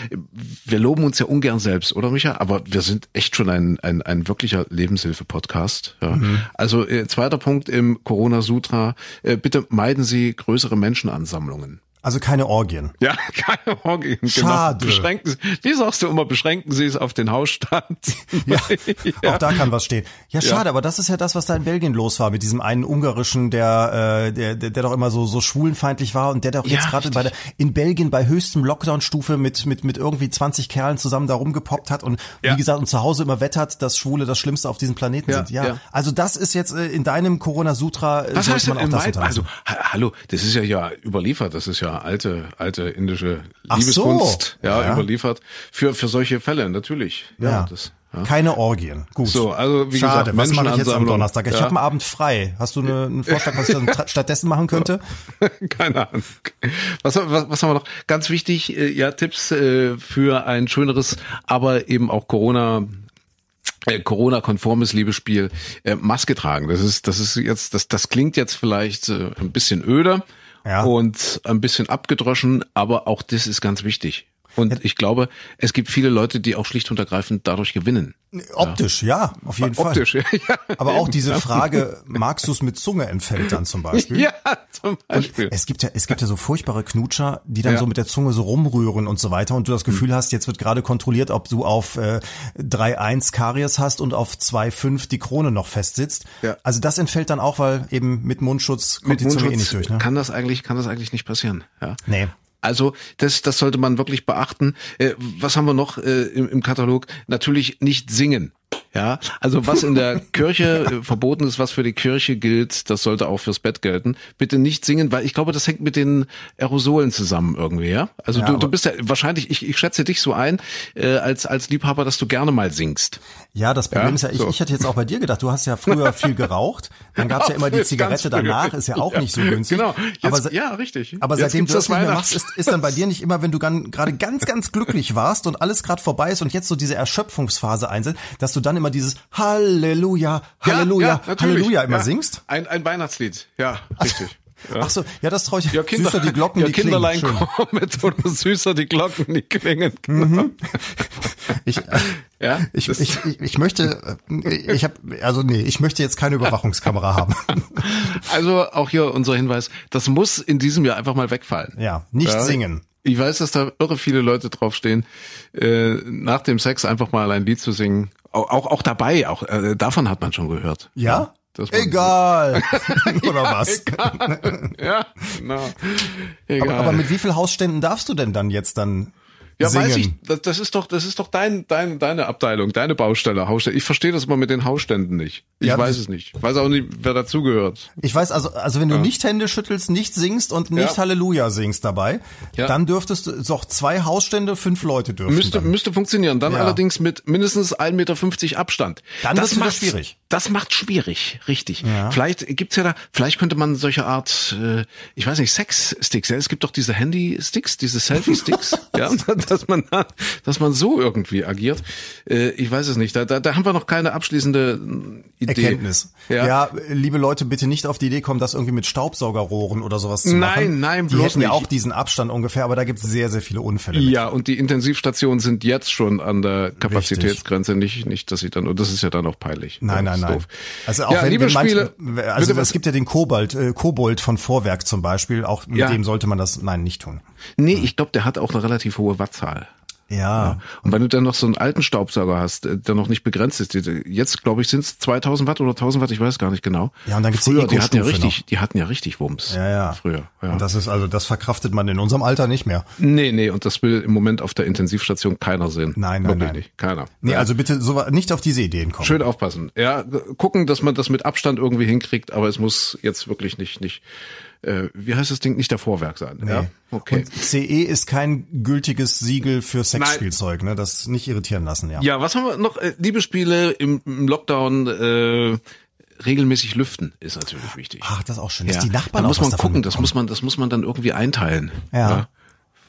wir loben uns ja ungern selbst, oder Micha? Aber wir sind echt schon ein, ein, ein wirklicher Lebenshilfe-Podcast. Ja. Mhm. Also äh, zweiter Punkt im Corona-Sutra, äh, bitte meiden Sie größere Menschenansammlungen. Also keine Orgien. Ja, keine Orgien. Genau. Schade. Genau. Beschränken Sie, wie sagst du immer, beschränken Sie es auf den Hausstand. ja, ja. auch da kann was stehen. Ja, schade, ja. aber das ist ja das, was da in Belgien los war mit diesem einen ungarischen, der, äh, der, der, doch immer so so schwulenfeindlich war und der doch jetzt ja, gerade bei der, in Belgien bei höchstem Lockdown-Stufe mit mit mit irgendwie 20 Kerlen zusammen da rumgepoppt hat und wie gesagt und zu Hause immer wettert, dass Schwule das Schlimmste auf diesem Planeten sind. Ja, also das ist jetzt äh, in deinem Corona Sutra. Äh, was heißt man denn auch das Also hallo, das ist ja ja überliefert. Das ist ja alte, alte indische Liebeskunst, so. ja, ja, überliefert. Für, für solche Fälle, natürlich. Ja, ja. das Ja. Keine Orgien. Gut. So, also wie Schade, gesagt, was mache ich jetzt am Donnerstag? Ich ja. habe einen Abend frei. Hast du eine, einen Vorschlag, was ich dann stattdessen machen könnte? Keine Ahnung. Was, was, was haben wir noch? Ganz wichtig, äh, ja, Tipps äh, für ein schöneres, aber eben auch Corona äh, Corona-konformes Liebespiel, äh, Maske tragen. Das ist, das ist jetzt, das, das klingt jetzt vielleicht äh, ein bisschen öder Ja. und ein bisschen abgedroschen, aber auch das ist ganz wichtig. Und ich glaube, es gibt viele Leute, die auch schlicht und ergreifend dadurch gewinnen. Optisch, ja, auf jeden Optisch, Fall. ja. Aber auch diese Frage, magst du es mit Zunge entfällt dann zum Beispiel? Ja, zum Beispiel. Es gibt ja, es gibt ja so furchtbare Knutscher, die dann Ja. so mit der Zunge so rumrühren und so weiter und du das Gefühl hast, jetzt wird gerade kontrolliert, ob du auf äh, 3,1 Karies hast und auf 2,5 die Krone noch festsitzt. Ja. Also das entfällt dann auch, weil eben mit Mundschutz kommt Mit die Zunge eh Mundschutz nicht durch. Ne? kann das eigentlich, kann das eigentlich nicht passieren. Ja. Nee. Also das, das sollte man wirklich beachten. Äh, was haben wir noch äh, im, im Katalog? Natürlich nicht singen. Ja, also was in der Kirche äh, verboten ist, was für die Kirche gilt, das sollte auch fürs Bett gelten. Bitte nicht singen, weil ich glaube, das hängt mit den Aerosolen zusammen irgendwie, ja? Also Ja, du, du bist ja wahrscheinlich, ich, ich schätze dich so ein, äh, als, als Liebhaber, dass du gerne mal singst. Ja, das Problem Ja, ist ja, ich, so. ich hatte jetzt auch bei dir gedacht, du hast ja früher viel geraucht, dann gab's ja immer die Zigarette danach, ist ja auch nicht so günstig. Genau. Jetzt, aber, ja, richtig. aber Jetzt seitdem du das nicht mehr machst, ist, ist dann bei dir nicht immer, wenn du gerade ganz, ganz glücklich warst und alles gerade vorbei ist und jetzt so diese Erschöpfungsphase einsetzt, dass du dann immer dieses Halleluja, Halleluja, ja, natürlich. Halleluja immer Ja. singst? Ein, ein Weihnachtslied, ja, richtig. Ja. Ach so, ja, das traue ich. Ja, Kinder, Süßer die Glocken, ja, die Kinderlein klingen. Kommen oder süßer die Glocken, die klingen. Genau. Ich, Ja, ich, ich, ich, ich möchte, äh, ich habe, also nee, ich möchte jetzt keine Überwachungskamera haben. Also auch hier unser Hinweis, das muss in diesem Jahr einfach mal wegfallen. Ja, nicht Ja. singen. Ich weiß, dass da irre viele Leute draufstehen, äh, nach dem Sex einfach mal ein Lied zu singen. Auch, auch, dabei, auch äh, davon hat man schon gehört. Ja? man- Egal. Oder was? Ja, genau. Egal. Aber, aber mit wie viel Hausständen darfst du denn dann jetzt dann Ja, singen? weiß ich, das, das ist doch, das ist doch dein, dein, deine Abteilung, deine Baustelle, Hausstelle. Ich verstehe das mal mit den Hausständen nicht. Ich Ja, weiß es nicht. Ich weiß auch nicht, wer dazugehört. Ich weiß also, also wenn du nicht Hände schüttelst, nicht singst und nicht Ja. Halleluja singst dabei, Ja. dann dürftest du, doch zwei Hausstände, fünf Leute dürfen. Müsste, dann. müsste funktionieren. Dann Ja. allerdings mit mindestens 1,50 Meter Abstand. Dann das macht's- schwierig. Das macht schwierig, richtig. Ja. Vielleicht gibt's ja da, vielleicht könnte man solche Art, äh, ich weiß nicht, Sex-Sticks. Ja? Es gibt doch diese Handy-Sticks, diese Selfie-Sticks, ja, dass man, dass man so irgendwie agiert. Äh, ich weiß es nicht. Da, da, da haben wir noch keine abschließende äh, Idee. Erkenntnis. Ja. Ja. liebe Leute, bitte nicht auf die Idee kommen, das irgendwie mit Staubsaugerrohren oder sowas zu machen. Nein, nein, Die bloß hätten ja auch diesen Abstand ungefähr, aber da gibt's sehr, sehr viele Unfälle. mit. Ja, und die Intensivstationen sind jetzt schon an der Kapazitätsgrenze. Nicht, nicht, dass sie dann, und das ist ja dann auch peinlich. Nein, nein, nein. doof. Also auch ja, wenn, liebe wenn manche, Spiele, also es gibt ja den Kobold, äh, Kobold von Vorwerk zum Beispiel, auch mit Ja. dem sollte man das, nein, nicht tun. Nee, ich glaube, der hat auch eine relativ hohe Wattzahl. Ja. Und wenn du dann noch so einen alten Staubsauger hast, äh, der noch nicht begrenzt ist, die- jetzt glaube ich sind es 2000 Watt oder 1000 Watt, ich weiß gar nicht genau. Ja, und dann gibt's die Früher, die hatten ja richtig, die hatten ja richtig Wumms. Ja, ja. Früher. Ja. Und das ist also, das verkraftet man in unserem Alter nicht mehr. nee, nee, und das will im Moment auf der Intensivstation keiner sehen. Nein, nein, Wirklich nein. nicht. Keiner. Nee, Ja. also bitte so, nicht auf diese Ideen kommen. Schön aufpassen. Ja, gucken, dass man das mit Abstand irgendwie hinkriegt, aber es muss jetzt wirklich nicht, nicht, äh, wie heißt das Ding, nicht der Vorwerk sein. Ja, okay. Und CE ist kein gültiges Siegel für Sexspielzeug, ne? Das nicht irritieren lassen, ja. ja, was haben wir noch? Äh, Liebesspiele im, im Lockdown, äh, regelmäßig lüften ist natürlich wichtig. Ach, das ist auch schön. Ja. die Nachbarn da muss man gucken, das muss man, das muss man dann irgendwie einteilen. Ja.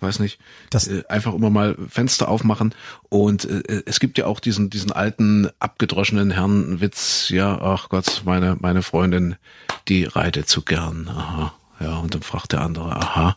Weiß nicht. Das- äh, einfach immer mal Fenster aufmachen und äh, es gibt ja auch diesen diesen alten abgedroschenen Herrnwitz. Ja, ach Gott, meine meine Freundin, die reitet zu gern. Aha. Ja, und dann fragt der andere, aha,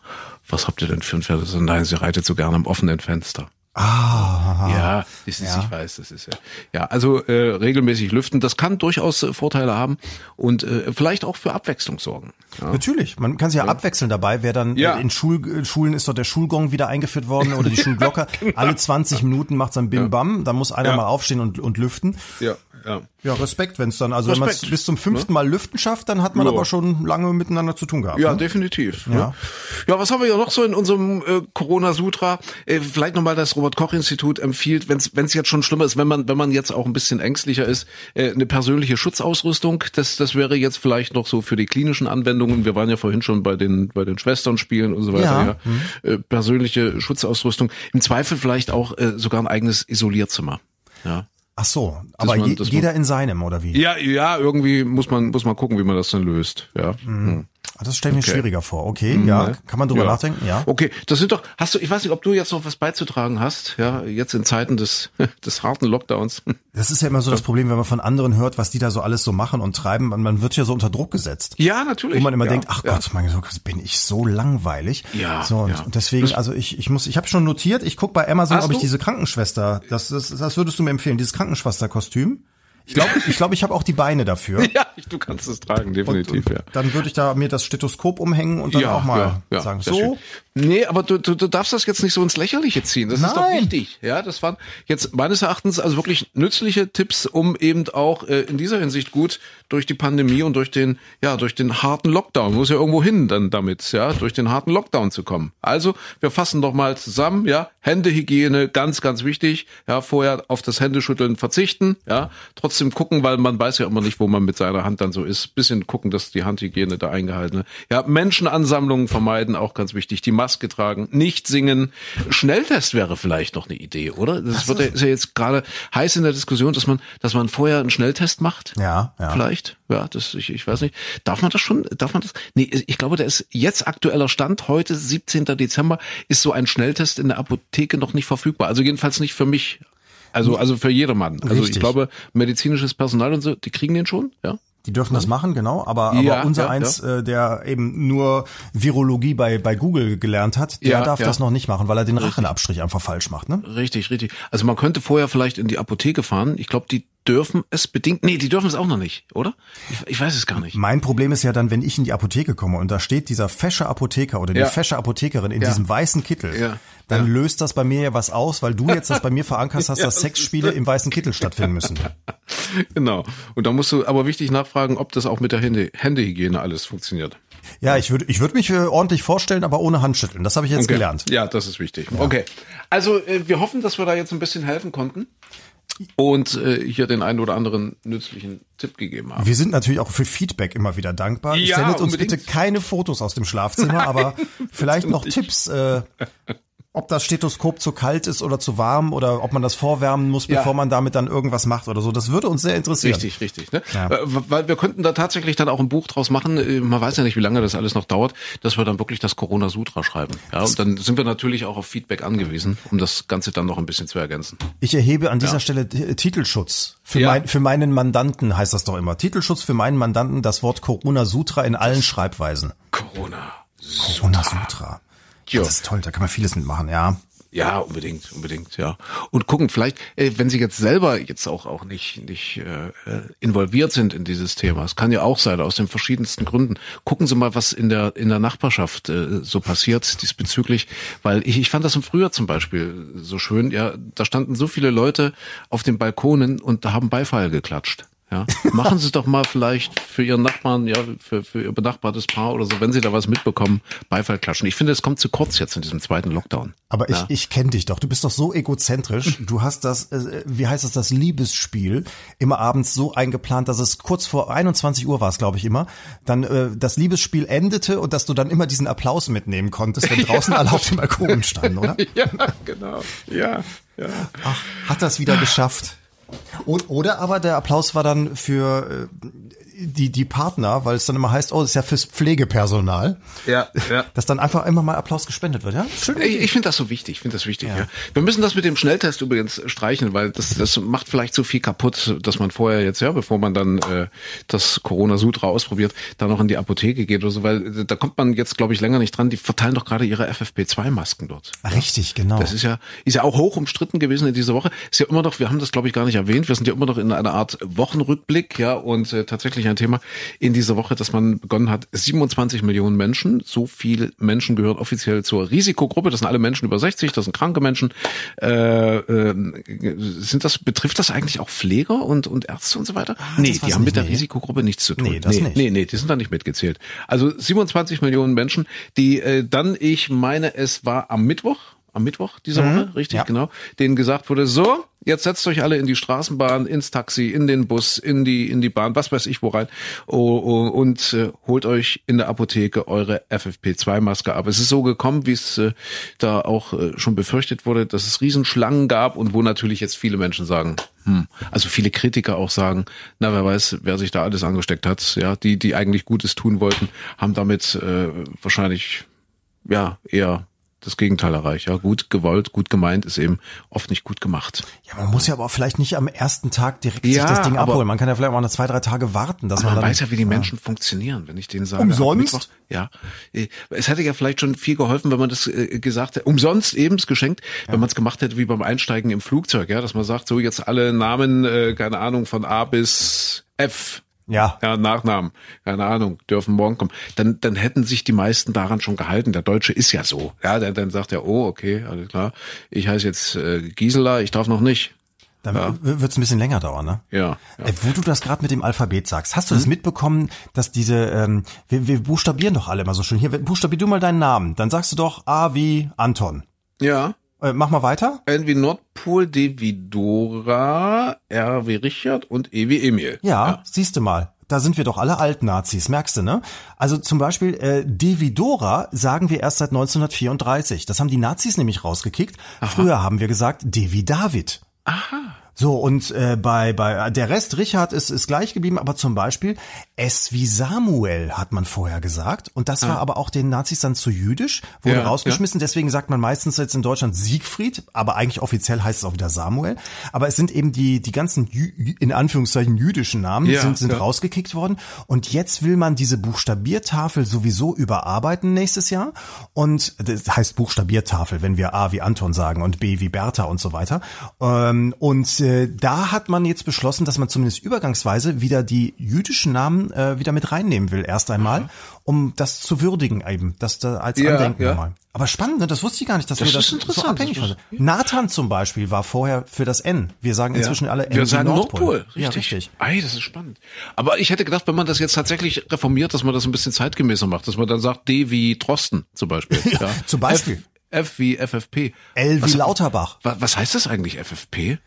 was habt ihr denn für ein Pferd? So, Nein, sie reitet so gern am offenen Fenster. Ah, Ja, ist, Ja. ich weiß, das ist ja. Ja, also äh, regelmäßig lüften, das kann durchaus äh, Vorteile haben und äh, vielleicht auch für Abwechslung sorgen. Ja. Natürlich, man kann sich ja, abwechseln dabei. Wer dann Ja. äh, in Schul in Schulen ist doch der Schulgong wieder eingeführt worden oder die Schulglocke. Alle 20 Minuten macht dann Bim Bam, dann muss einer Ja. mal aufstehen und, und lüften. Ja, ja. Ja, Respekt, wenn es dann, also wenn man es Respekt. bis zum fünften Mal lüften schafft, dann hat man Ja. aber schon lange miteinander zu tun gehabt. Ja, ne? definitiv. Ja. Ja. ja, was haben wir ja noch so in unserem äh, Corona-Sutra? Äh, vielleicht nochmal das Robert-Koch-Institut empfiehlt, wenn es jetzt schon schlimmer ist, wenn man wenn man jetzt auch ein bisschen ängstlicher ist, äh, eine persönliche Schutzausrüstung. Das das wäre jetzt vielleicht noch so für die klinischen Anwendungen. Wir waren ja vorhin schon bei den bei den Schwesternspielen und so weiter. Ja. Ja. Äh, persönliche Schutzausrüstung. Im Zweifel vielleicht auch äh, sogar ein eigenes Isolierzimmer. Ja. Ach so, aber man, je, jeder man, in seinem oder wie? Ja, ja, irgendwie muss man muss man gucken, wie man das dann löst. Ja. Mhm. Ah, das stelle ich mir okay. schwieriger vor. Okay, mhm, ja, kann man drüber ja. nachdenken, ja. Okay, das sind doch, hast du, ich weiß nicht, ob du jetzt noch was beizutragen hast, ja, jetzt in Zeiten des, des harten Lockdowns. Das ist ja immer so das Problem, wenn man von anderen hört, was die da so alles so machen und treiben, man, man wird ja so unter Druck gesetzt. Ja, natürlich. Wo man immer ja, denkt, ach ja. Gott, mein Gott, bin ich so langweilig. Ja. So, und, und deswegen, also ich, ich muss, ich habe schon notiert, ich guck bei Amazon, hast ob ich diese Krankenschwester, das, das, das würdest du mir empfehlen, dieses Krankenschwesterkostüm. Ich glaube, ich, glaub, ich habe auch die Beine dafür. Ja, du kannst es tragen, definitiv, und, und ja. Dann würde ich da mir das Stethoskop umhängen und dann ja, auch mal ja, ja, sagen, so. Schön. Nee, aber du, du, du darfst das jetzt nicht so ins Lächerliche ziehen. Das Nein. ist doch wichtig. Ja, das waren jetzt meines Erachtens also wirklich nützliche Tipps, um eben auch äh, in dieser Hinsicht gut durch die Pandemie und durch den, ja, durch den harten Lockdown, muss ja irgendwo hin dann damit, ja, durch den harten Lockdown zu kommen. Also, wir fassen doch mal zusammen, ja, Händehygiene, ganz, ganz wichtig, ja, vorher auf das Händeschütteln verzichten, ja, trotzdem gucken, weil man weiß ja immer nicht, wo man mit seiner Hand dann so ist, bisschen gucken, dass die Handhygiene da eingehalten wird. Ja, Menschenansammlungen vermeiden, auch ganz wichtig, die Maske tragen, nicht singen. Schnelltest wäre vielleicht noch eine Idee, oder? Das wird ja, ist ja jetzt gerade heiß in der Diskussion, dass man, dass man vorher einen Schnelltest macht. Ja, ja. Vielleicht. Ja, das, ich, ich weiß nicht. Darf man das schon? Darf man das? Nee, ich glaube, der ist jetzt aktueller Stand, heute, 17. Dezember, ist so ein Schnelltest in der Apotheke noch nicht verfügbar. Also jedenfalls nicht für mich. Also, also für jedermann. Also Richtig. ich glaube, medizinisches Personal und so, die kriegen den schon, ja? Die dürfen das machen, genau. Aber, ja, aber unser ja, eins, ja. Äh, der eben nur Virologie bei, bei Google gelernt hat, der darf das noch nicht machen, weil er den Rachenabstrich einfach falsch macht. Ne? Richtig, richtig. Also man könnte vorher vielleicht in die Apotheke fahren. Ich glaube, die dürfen es bedingt. Nee, die dürfen es auch noch nicht, oder? Ich, ich, weiß es gar nicht. Mein Problem ist ja dann, wenn ich in die Apotheke komme und da steht dieser fesche Apotheker oder die ja. fesche Apothekerin in ja. diesem weißen Kittel, ja. dann löst das bei mir ja was aus, weil du jetzt das bei mir verankert hast, dass Sexspiele im weißen Kittel stattfinden müssen. Genau. Und da musst du aber wichtig nachfragen, ob das auch mit der Hände, Händehygiene alles funktioniert. Ja, ich würde ich würde mich äh, ordentlich vorstellen, aber ohne Handschütteln. Das habe ich jetzt okay. gelernt. Ja, das ist wichtig. Okay. Also äh, wir hoffen, dass wir da jetzt ein bisschen helfen konnten und äh, hier den einen oder anderen nützlichen Tipp gegeben haben. Wir sind natürlich auch für Feedback immer wieder dankbar. Ja, Sendet uns bitte keine Fotos aus dem Schlafzimmer, aber vielleicht noch Tipps. Äh, ob das Stethoskop zu kalt ist oder zu warm oder ob man das vorwärmen muss, bevor ja. man damit dann irgendwas macht oder so. Das würde uns sehr interessieren. Richtig, richtig. Ne? Ja. Äh, weil wir könnten da tatsächlich dann auch ein Buch draus machen. Äh, man weiß ja nicht, wie lange das alles noch dauert, dass wir dann wirklich das Corona Sutra schreiben. Ja, und dann sind wir natürlich auch auf Feedback angewiesen, um das Ganze dann noch ein bisschen zu ergänzen. Ich erhebe an dieser ja. Stelle Titelschutz. Für, ja. mein, für meinen Mandanten heißt das doch immer. Titelschutz für meinen Mandanten, das Wort Corona Sutra in allen Schreibweisen. Corona Sutra. Corona Sutra. Ja. Das ist toll, da kann man vieles mitmachen, ja. Ja, unbedingt, unbedingt, ja. Und gucken, vielleicht, äh, wenn Sie jetzt selber jetzt auch auch nicht nicht äh, involviert sind in dieses Thema, es kann ja auch sein aus den verschiedensten Gründen. Gucken Sie mal, was in der in der Nachbarschaft äh, so passiert diesbezüglich, weil ich ich fand das im Frühjahr zum Beispiel so schön. Ja, da standen so viele Leute auf den Balkonen und da haben Beifall geklatscht. Ja, machen Sie doch mal vielleicht für Ihren Nachbarn, ja, für, für Ihr benachbartes Paar oder so, wenn Sie da was mitbekommen, Beifall klatschen. Ich finde, es kommt zu kurz jetzt in diesem zweiten Lockdown. Aber ja. ich, ich kenne dich doch. Du bist doch so egozentrisch. Du hast das, äh, wie heißt das, das Liebesspiel immer abends so eingeplant, dass es kurz vor 21 Uhr war es, glaube ich, immer. Dann äh, das Liebesspiel endete und dass du dann immer diesen Applaus mitnehmen konntest, wenn draußen ja. alle auf dem Balkon standen, oder? Ja, genau. Ja, ja. Ach, hat das wieder geschafft. Oder aber der Applaus war dann für äh, die, die Partner, weil es dann immer heißt, oh, das ist ja fürs Pflegepersonal. Ja, ja. Dass dann einfach immer mal Applaus gespendet wird, ja? Schön. Ich, ich finde das so wichtig, ich finde das wichtig, ja. ja. Wir müssen das mit dem Schnelltest übrigens streichen, weil das, das macht vielleicht so viel kaputt, dass man vorher jetzt, ja, bevor man dann äh, das Corona-Sutra ausprobiert, dann noch in die Apotheke geht oder so, weil äh, da kommt man jetzt, glaube ich, länger nicht dran. Die verteilen doch gerade ihre FFP2-Masken dort. Richtig, genau. Das ist ja, ist ja auch hoch umstritten gewesen in dieser Woche. Ist ja immer noch, wir haben das, glaube ich, gar nicht erwähnt, wir sind ja immer noch in einer Art Wochenrückblick, ja, und äh, tatsächlich tatsächlich ein Thema in dieser Woche, dass man begonnen hat, 27 Millionen Menschen, so viele Menschen gehören offiziell zur Risikogruppe, das sind alle Menschen über 60, das sind kranke Menschen. Äh, äh, sind das, betrifft das eigentlich auch Pfleger und, und Ärzte und so weiter? Ah, nee, die haben mit der nee. Risikogruppe nichts zu tun. Nee, das nee, nicht. nee, nee, die sind da nicht mitgezählt. Also 27 Millionen Menschen, die äh, dann, ich meine, es war am Mittwoch, am Mittwoch dieser mhm. Woche, richtig, ja. genau, denen gesagt wurde, so, jetzt setzt euch alle in die Straßenbahn, ins Taxi, in den Bus, in die, in die Bahn, was weiß ich wo rein, oh, oh, und äh, holt euch in der Apotheke eure FFP2-Maske ab. Es ist so gekommen, wie es äh, da auch äh, schon befürchtet wurde, dass es Riesenschlangen gab und wo natürlich jetzt viele Menschen sagen, hm, also viele Kritiker auch sagen, na, wer weiß, wer sich da alles angesteckt hat, ja, die, die eigentlich Gutes tun wollten, haben damit äh, wahrscheinlich ja eher das Gegenteil erreicht. Ja, gut gewollt, gut gemeint ist eben oft nicht gut gemacht. Ja, man muss ja aber auch vielleicht nicht am ersten Tag direkt ja, sich das Ding abholen. Man kann ja vielleicht auch noch zwei, drei Tage warten, dass man, man weiß ja, wie die Menschen ja. funktionieren, wenn ich denen sage. Umsonst? ja, es hätte ja vielleicht schon viel geholfen, wenn man das äh, gesagt hätte. Umsonst eben geschenkt, ja. wenn man es gemacht hätte wie beim Einsteigen im Flugzeug, ja, dass man sagt, so jetzt alle Namen, äh, keine Ahnung, von A bis F ja. ja, Nachnamen, keine Ahnung, dürfen morgen kommen, dann, dann hätten sich die meisten daran schon gehalten. Der Deutsche ist ja so. Ja, dann, dann sagt er, oh, okay, alles klar, ich heiße jetzt äh, Gisela, ich darf noch nicht. Dann ja. wird es ein bisschen länger dauern, ne? Ja. ja. Äh, wo du das gerade mit dem Alphabet sagst, hast du hm? das mitbekommen, dass diese, ähm, wir, wir buchstabieren doch alle immer so schön. Hier, buchstabier du mal deinen Namen. Dann sagst du doch A wie Anton. Ja. Äh, mach mal weiter. N wie Nordpol, D wie Dora, R wie Richard und E wie Emil. Ja, ja. siehst du mal. Da sind wir doch alle Altnazis, merkst du, ne? Also zum Beispiel äh, Devidora sagen wir erst seit 1934. Das haben die Nazis nämlich rausgekickt. Aha. Früher haben wir gesagt Devi David. Aha. So, und äh, bei, bei der Rest, Richard, ist, ist gleich geblieben, aber zum Beispiel S wie Samuel hat man vorher gesagt. Und das ah. war aber auch den Nazis dann zu jüdisch, wurde ja, rausgeschmissen. Ja. Deswegen sagt man meistens jetzt in Deutschland Siegfried, aber eigentlich offiziell heißt es auch wieder Samuel. Aber es sind eben die, die ganzen Jü in Anführungszeichen jüdischen Namen ja, sind, sind rausgekickt worden. Und jetzt will man diese Buchstabiertafel sowieso überarbeiten nächstes Jahr. Und das heißt Buchstabiertafel, wenn wir A wie Anton sagen und B wie Bertha und so weiter. Ähm, und äh, da hat man jetzt beschlossen, dass man zumindest übergangsweise wieder die jüdischen Namen äh, wieder mit reinnehmen will, erst einmal, mhm. um das zu würdigen eben, das da als ja, Andenken ja. mal. Aber spannend, ne? das wusste ich gar nicht, dass das wir das so abhängig waren. Nathan zum Beispiel war vorher für das N. Wir sagen inzwischen ja. alle N. Wir sagen Nordpol. Nordpol. Richtig. Ja, richtig. Ei, das ist spannend. Aber ich hätte gedacht, wenn man das jetzt tatsächlich reformiert, dass man das ein bisschen zeitgemäßer macht, dass man dann sagt D wie Drosten zum Beispiel. ja, zum Beispiel. F, F wie FFP. L wie was, Lauterbach. Was, was heißt das eigentlich FFP?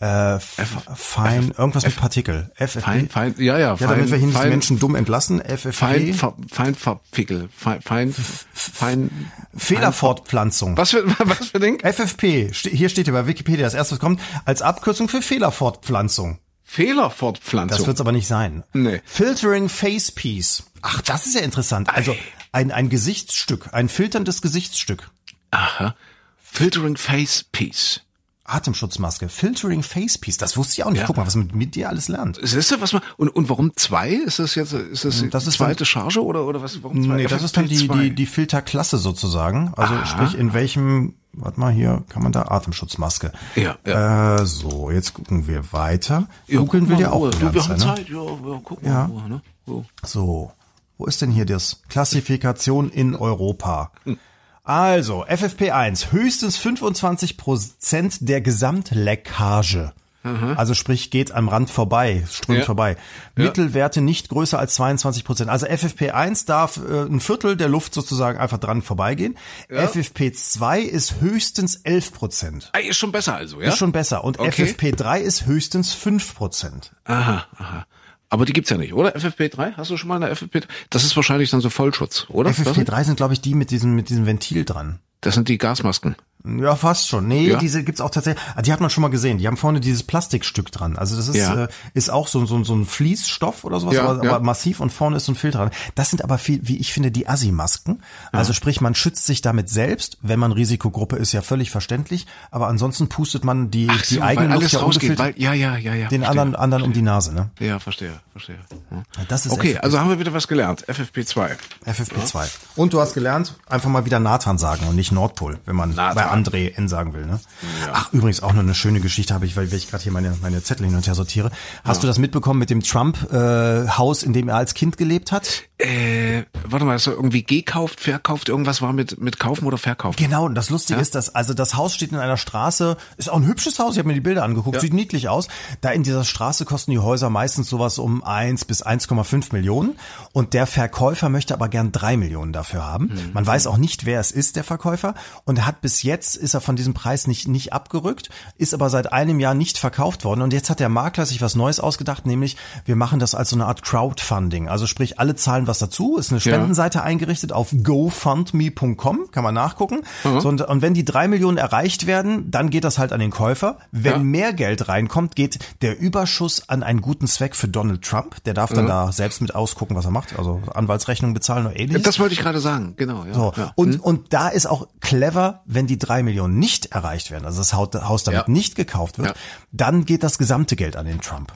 Äh, fein, irgendwas F, mit Partikel. FFP. Fein, fein, ja, ja. Fein, ja, damit wir hier nicht Menschen dumm entlassen. FFP. Fein, fein, Verpickel. Fein, fein, fein. Fehlerfortpflanzung. Was für, was für Ding? FFP. Hier steht hier bei Wikipedia, das erste, was kommt, als Abkürzung für Fehlerfortpflanzung. Fehlerfortpflanzung. Das wird's aber nicht sein. Nee. Filtering Face Piece. Ach, das ist ja interessant. Also ein, ein Gesichtsstück, ein filterndes Gesichtsstück. Aha. Filtering Face Piece. Atemschutzmaske, Filtering Facepiece, das wusste ich auch nicht. Ja. Guck mal, was man mit dir alles lernt. Siehst du, was man, und, und warum zwei? Ist das jetzt, ist das, das ist zweite dann, Charge oder, oder was, warum zwei? Nee, das ist dann die, die, die Filterklasse sozusagen. Also Aha. sprich, in welchem, warte mal hier, kann man da Atemschutzmaske. Ja, ja. Äh, so, jetzt gucken wir weiter. Ja, Googeln will ja auch du, Wir haben ne? Zeit, ja, ja gucken ja. mal. Ne? So. so, wo ist denn hier das? Klassifikation in Europa. Hm. Also, FFP1, höchstens 25 Prozent der Gesamtleckage. Aha. Also sprich, geht am Rand vorbei, strömt ja. vorbei. Mittelwerte nicht größer als 22 Prozent. Also FFP1 darf äh, ein Viertel der Luft sozusagen einfach dran vorbeigehen. Ja. FFP2 ist höchstens 11 Prozent. Ah, ist schon besser also, ja? Ist schon besser. Und okay. FFP3 ist höchstens 5 Prozent. Aha, aha. Aber die gibt's ja nicht, oder? FFP3? Hast du schon mal eine FFP3? Das ist wahrscheinlich dann so Vollschutz, oder? FFP3 sind, glaube ich, die mit diesem, mit diesem Ventil dran. Das sind die Gasmasken. Ja, fast schon. Nee, ja? diese gibt's auch tatsächlich. Ah, die hat man schon mal gesehen. Die haben vorne dieses Plastikstück dran. Also das ist, ja. äh, ist auch so, so, so ein Fließstoff oder sowas, ja, aber, aber, massiv und vorne ist so ein Filter dran. Das sind aber viel, wie ich finde, die Assi-Masken. Also sprich, man schützt sich damit selbst, wenn man Risikogruppe ist, ja völlig verständlich. Aber ansonsten pustet man die, Ach so, die eigene Luft ja rausgeht, weil, ja, ja, ja, ja. Den verstehe, anderen, anderen um die Nase, ne? Ja, verstehe, verstehe. Hm. Das ist okay, FFP2. also haben wir wieder was gelernt. FFP2. FFP2. Und du hast gelernt, einfach mal wieder Nathan sagen und nicht Nordpol, wenn man Nathan. bei André N sagen will. Ne? Ja. Ach, übrigens auch noch eine schöne Geschichte habe ich, weil, ich gerade hier meine, meine Zettel hin und her sortiere. Hast ja. du das mitbekommen mit dem Trump-Haus, äh, in dem er als Kind gelebt hat? Äh, warte mal, hast du irgendwie gekauft, verkauft, irgendwas war mit, mit kaufen oder verkaufen? Genau, und das Lustige ja? ist, dass, also das Haus steht in einer Straße, ist auch ein hübsches Haus, ich habe mir die Bilder angeguckt, sieht niedlich aus. Da in dieser Straße kosten die Häuser meistens sowas um eins bis 1,5 Millionen und der Verkäufer möchte aber gern drei Millionen dafür haben. Mhm. Man weiß auch nicht, wer es ist, der Verkäufer, und er hat bis jetzt, ist er von diesem Preis nicht, nicht abgerückt, ist aber seit einem Jahr nicht verkauft worden und jetzt hat der Makler sich was Neues ausgedacht, nämlich wir machen das als so eine Art Crowdfunding. Also sprich, alle zahlen was dazu, ist eine Spendenseite ja. eingerichtet auf gofundme.com, kann man nachgucken. Mhm. So, und, und, wenn die drei Millionen erreicht werden, dann geht das halt an den Käufer. Wenn ja. mehr Geld reinkommt, geht der Überschuss an einen guten Zweck für Donald Trump. Der darf dann mhm. da selbst mit ausgucken, was er macht. Also Anwaltsrechnung bezahlen oder ähnliches. Das wollte ich gerade sagen, genau. Ja. So. Und, mhm. und da ist auch clever, wenn die drei Millionen nicht erreicht werden, also das Haus damit nicht gekauft wird, dann geht das gesamte Geld an den Trump.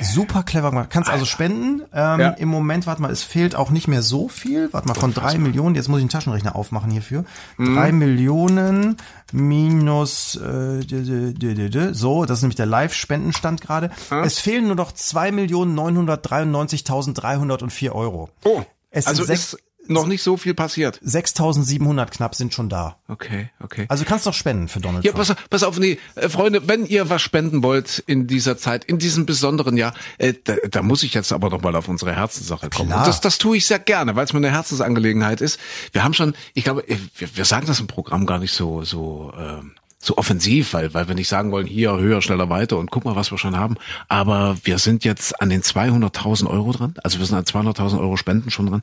Super clever gemacht. Kannst also spenden. Ähm, ja. Im Moment, warte mal, es fehlt auch nicht mehr so viel. Warte mal, von drei Millionen, jetzt muss ich einen Taschenrechner aufmachen hierfür. Mhm. Drei Millionen minus äh, so, das ist nämlich der Live-Spendenstand gerade. Mhm. Es fehlen nur noch zwei Millionen neunhundertdreiundneunzigtausenddreihundertvier Euro. Oh, es also sind sechs, noch nicht so viel passiert. 6700 knapp sind schon da. Okay, okay. Also du kannst doch spenden für Donald ja, Trump. Ja, pass, pass auf, nee, äh, Freunde, wenn ihr was spenden wollt in dieser Zeit, in diesem besonderen Jahr, äh, da, da muss ich jetzt aber noch mal auf unsere Herzenssache kommen. Klar. Und das, das tue ich sehr gerne, weil es mir eine Herzensangelegenheit ist. Wir haben schon, ich glaube, äh, wir, wir sagen das im Programm gar nicht so, so, äh, so offensiv, weil, weil wir nicht sagen wollen, hier höher, schneller, weiter und guck mal, was wir schon haben. Aber wir sind jetzt an den 200.000 Euro dran. Also wir sind an 200.000 Euro Spenden schon dran.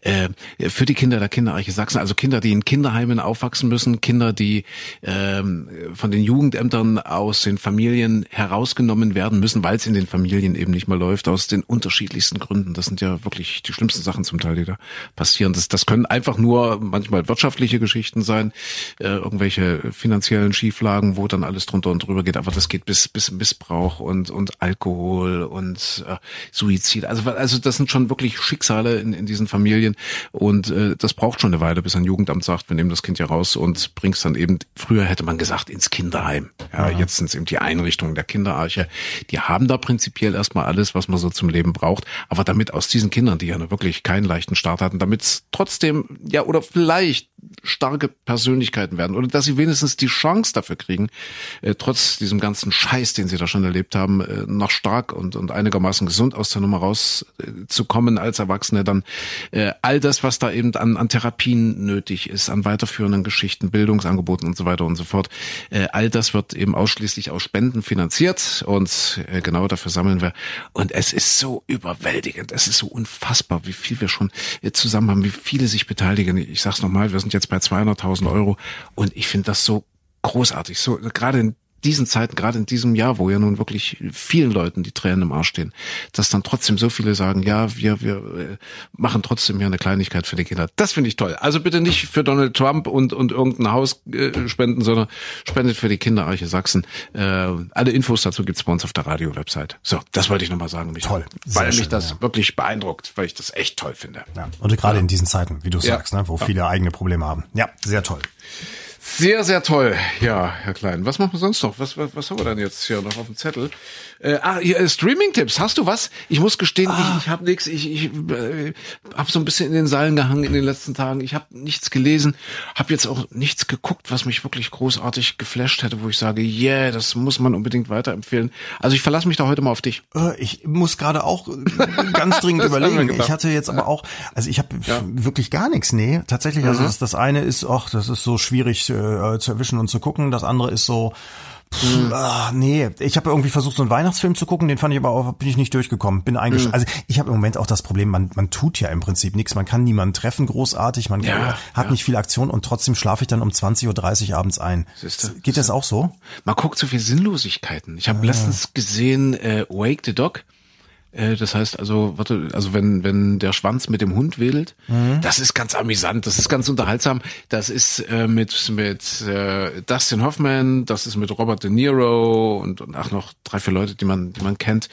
Äh, für die Kinder der Kinderreiche Sachsen. Also Kinder, die in Kinderheimen aufwachsen müssen. Kinder, die ähm, von den Jugendämtern aus den Familien herausgenommen werden müssen, weil es in den Familien eben nicht mehr läuft. Aus den unterschiedlichsten Gründen. Das sind ja wirklich die schlimmsten Sachen zum Teil, die da passieren. Das, das können einfach nur manchmal wirtschaftliche Geschichten sein. Äh, irgendwelche finanziellen Schieflagen, wo dann alles drunter und drüber geht, aber das geht bis bis Missbrauch und und Alkohol und äh, Suizid. Also also das sind schon wirklich Schicksale in, in diesen Familien und äh, das braucht schon eine Weile, bis ein Jugendamt sagt, wir nehmen das Kind ja raus und bringst dann eben. Früher hätte man gesagt ins Kinderheim. Ja, ja. jetzt sind es eben die Einrichtungen der Kinderarche. Die haben da prinzipiell erstmal alles, was man so zum Leben braucht, aber damit aus diesen Kindern, die ja wirklich keinen leichten Start hatten, damit es trotzdem ja oder vielleicht starke Persönlichkeiten werden oder dass sie wenigstens die Chance dafür kriegen, äh, trotz diesem ganzen Scheiß, den sie da schon erlebt haben, äh, noch stark und, und einigermaßen gesund aus der Nummer rauszukommen äh, als Erwachsene, dann äh, all das, was da eben an, an Therapien nötig ist, an weiterführenden Geschichten, Bildungsangeboten und so weiter und so fort, äh, all das wird eben ausschließlich aus Spenden finanziert und äh, genau dafür sammeln wir. Und es ist so überwältigend, es ist so unfassbar, wie viel wir schon äh, zusammen haben, wie viele sich beteiligen. Ich sag's nochmal, wir sind jetzt bei 200.000 Euro und ich finde das so großartig. So gerade in diesen Zeiten, gerade in diesem Jahr, wo ja nun wirklich vielen Leuten die Tränen im Arsch stehen, dass dann trotzdem so viele sagen, ja, wir, wir äh, machen trotzdem hier eine Kleinigkeit für die Kinder. Das finde ich toll. Also bitte nicht für Donald Trump und, und irgendein Haus äh, spenden, sondern spendet für die Kinderarche Sachsen. Äh, alle Infos dazu gibt's bei uns auf der Radio-Website. So, das wollte ich nochmal sagen. Mich, toll. Weil mich schön, das ja. wirklich beeindruckt, weil ich das echt toll finde. Ja. Und gerade ja. in diesen Zeiten, wie du sagst, ne, wo viele eigene Probleme haben. Ja, sehr toll. Sehr, sehr toll. Ja, Herr Klein. Was machen wir sonst noch? Was, was, was haben wir denn jetzt hier noch auf dem Zettel? Äh, ah, äh, Streaming-Tipps. Hast du was? Ich muss gestehen, ah. ich, ich habe nichts. Ich, ich äh, habe so ein bisschen in den Seilen gehangen in den letzten Tagen. Ich habe nichts gelesen, habe jetzt auch nichts geguckt, was mich wirklich großartig geflasht hätte, wo ich sage, yeah, das muss man unbedingt weiterempfehlen. Also ich verlasse mich da heute mal auf dich. Äh, ich muss gerade auch ganz dringend überlegen. Ich hatte jetzt aber auch, also ich habe ja. wirklich gar nichts. Nee, tatsächlich. Also mhm. das, das eine ist, ach, das ist so schwierig äh, zu erwischen und zu gucken. Das andere ist so Pff, ah, nee, ich habe irgendwie versucht, so einen Weihnachtsfilm zu gucken, den fand ich aber auch, bin ich nicht durchgekommen, bin eingeschaltet. Mhm. Also ich habe im Moment auch das Problem, man, man tut ja im Prinzip nichts, man kann niemanden treffen großartig, man ja, hat ja. nicht viel Aktion und trotzdem schlafe ich dann um 20.30 Uhr abends ein. Siehste, Geht das auch so? Man guckt so viel Sinnlosigkeiten. Ich habe ah. letztens gesehen äh, Wake the Dog. Äh, das heißt also, warte, also wenn wenn der Schwanz mit dem Hund wedelt, mhm. das ist ganz amüsant, das ist ganz unterhaltsam. Das ist äh, mit mit äh, Dustin Hoffman, das ist mit Robert De Niro und, und auch noch drei vier Leute, die man die man kennt.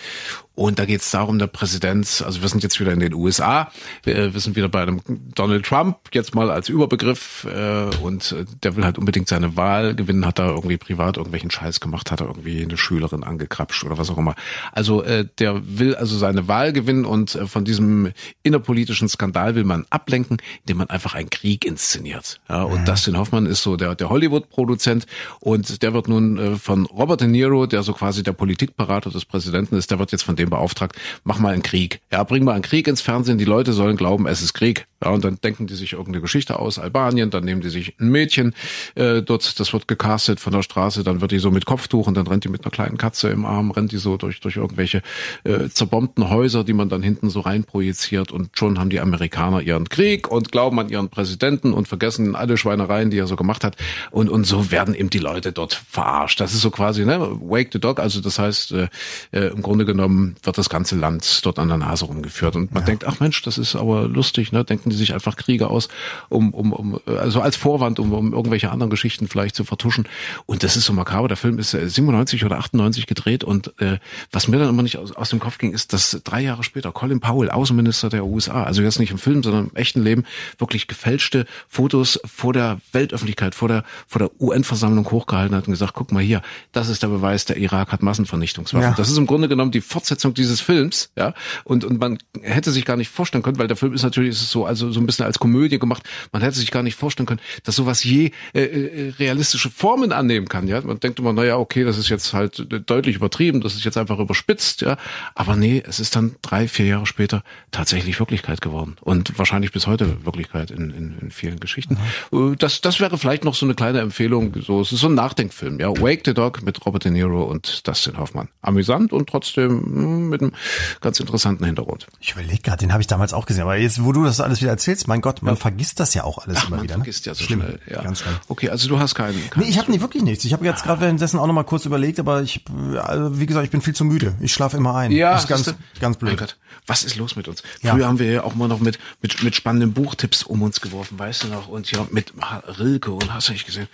Und da geht es darum, der Präsident, also wir sind jetzt wieder in den USA, wir, wir sind wieder bei einem Donald Trump, jetzt mal als Überbegriff, äh, und der will halt unbedingt seine Wahl gewinnen, hat da irgendwie privat irgendwelchen Scheiß gemacht, hat er irgendwie eine Schülerin angekrapscht oder was auch immer. Also äh, der will also also seine Wahl gewinnen und äh, von diesem innerpolitischen Skandal will man ablenken, indem man einfach einen Krieg inszeniert. Ja, und mhm. Dustin Hoffmann ist so der, der Hollywood-Produzent und der wird nun äh, von Robert De Niro, der so quasi der Politikberater des Präsidenten ist, der wird jetzt von dem beauftragt, mach mal einen Krieg. Ja, bring mal einen Krieg ins Fernsehen, die Leute sollen glauben, es ist Krieg. Ja, und dann denken die sich irgendeine Geschichte aus Albanien, dann nehmen die sich ein Mädchen äh, dort, das wird gecastet von der Straße, dann wird die so mit Kopftuch und dann rennt die mit einer kleinen Katze im Arm, rennt die so durch, durch irgendwelche äh, zerbombten Häuser, die man dann hinten so rein projiziert und schon haben die Amerikaner ihren Krieg und glauben an ihren Präsidenten und vergessen alle Schweinereien, die er so gemacht hat und, und so werden eben die Leute dort verarscht. Das ist so quasi, ne, Wake the Dog, also das heißt, äh, äh, im Grunde genommen wird das ganze Land dort an der Nase rumgeführt und man ja. denkt, ach Mensch, das ist aber lustig, ne, denken die sich einfach Kriege aus, um, um, um also als Vorwand, um, um irgendwelche anderen Geschichten vielleicht zu vertuschen und das ist so makaber. Der Film ist 97 oder 98 gedreht und äh, was mir dann immer nicht aus, aus dem Kopf ging, ist, dass drei Jahre später Colin Powell, Außenminister der USA, also jetzt nicht im Film, sondern im echten Leben, wirklich gefälschte Fotos vor der Weltöffentlichkeit, vor der, vor der UN-Versammlung hochgehalten hat und gesagt, guck mal hier, das ist der Beweis, der Irak hat Massenvernichtungswaffen. Ja. Das ist im Grunde genommen die Fortsetzung dieses Films, ja. Und, und man hätte sich gar nicht vorstellen können, weil der Film ist natürlich ist so, also so ein bisschen als Komödie gemacht, man hätte sich gar nicht vorstellen können, dass sowas je äh, äh realistische Formen annehmen kann, ja. Man denkt immer, naja, okay, das ist jetzt halt deutlich übertrieben, das ist jetzt einfach überspitzt, ja. Aber nee, es ist dann drei, vier Jahre später tatsächlich Wirklichkeit geworden. Und wahrscheinlich bis heute Wirklichkeit in, in, in vielen Geschichten. Mhm. Das, das wäre vielleicht noch so eine kleine Empfehlung. So, es ist so ein Nachdenkfilm, ja. Wake the Dog mit Robert De Niro und Dustin Hoffmann. Amüsant und trotzdem mit einem ganz interessanten Hintergrund. Ich überlege gerade, den habe ich damals auch gesehen. Aber jetzt, wo du das alles wieder erzählst, mein Gott, man ja. vergisst das ja auch alles Ach, immer man wieder. Man ne? vergisst ja so Schlimm. schnell. Ja. Ganz schnell. Okay, also du hast keinen. keinen nee, ich habe nie wirklich nichts. Ich habe jetzt gerade währenddessen auch noch mal kurz überlegt, aber ich, also wie gesagt, ich bin viel zu müde. Ich schlafe immer ein. Ja, das ist ganz, ganz blöd. Gott, was ist los mit uns? Ja. Früher haben wir ja auch mal noch mit, mit, mit spannenden Buchtipps um uns geworfen, weißt du noch? Und ja, mit Rilke und hast du nicht gesehen?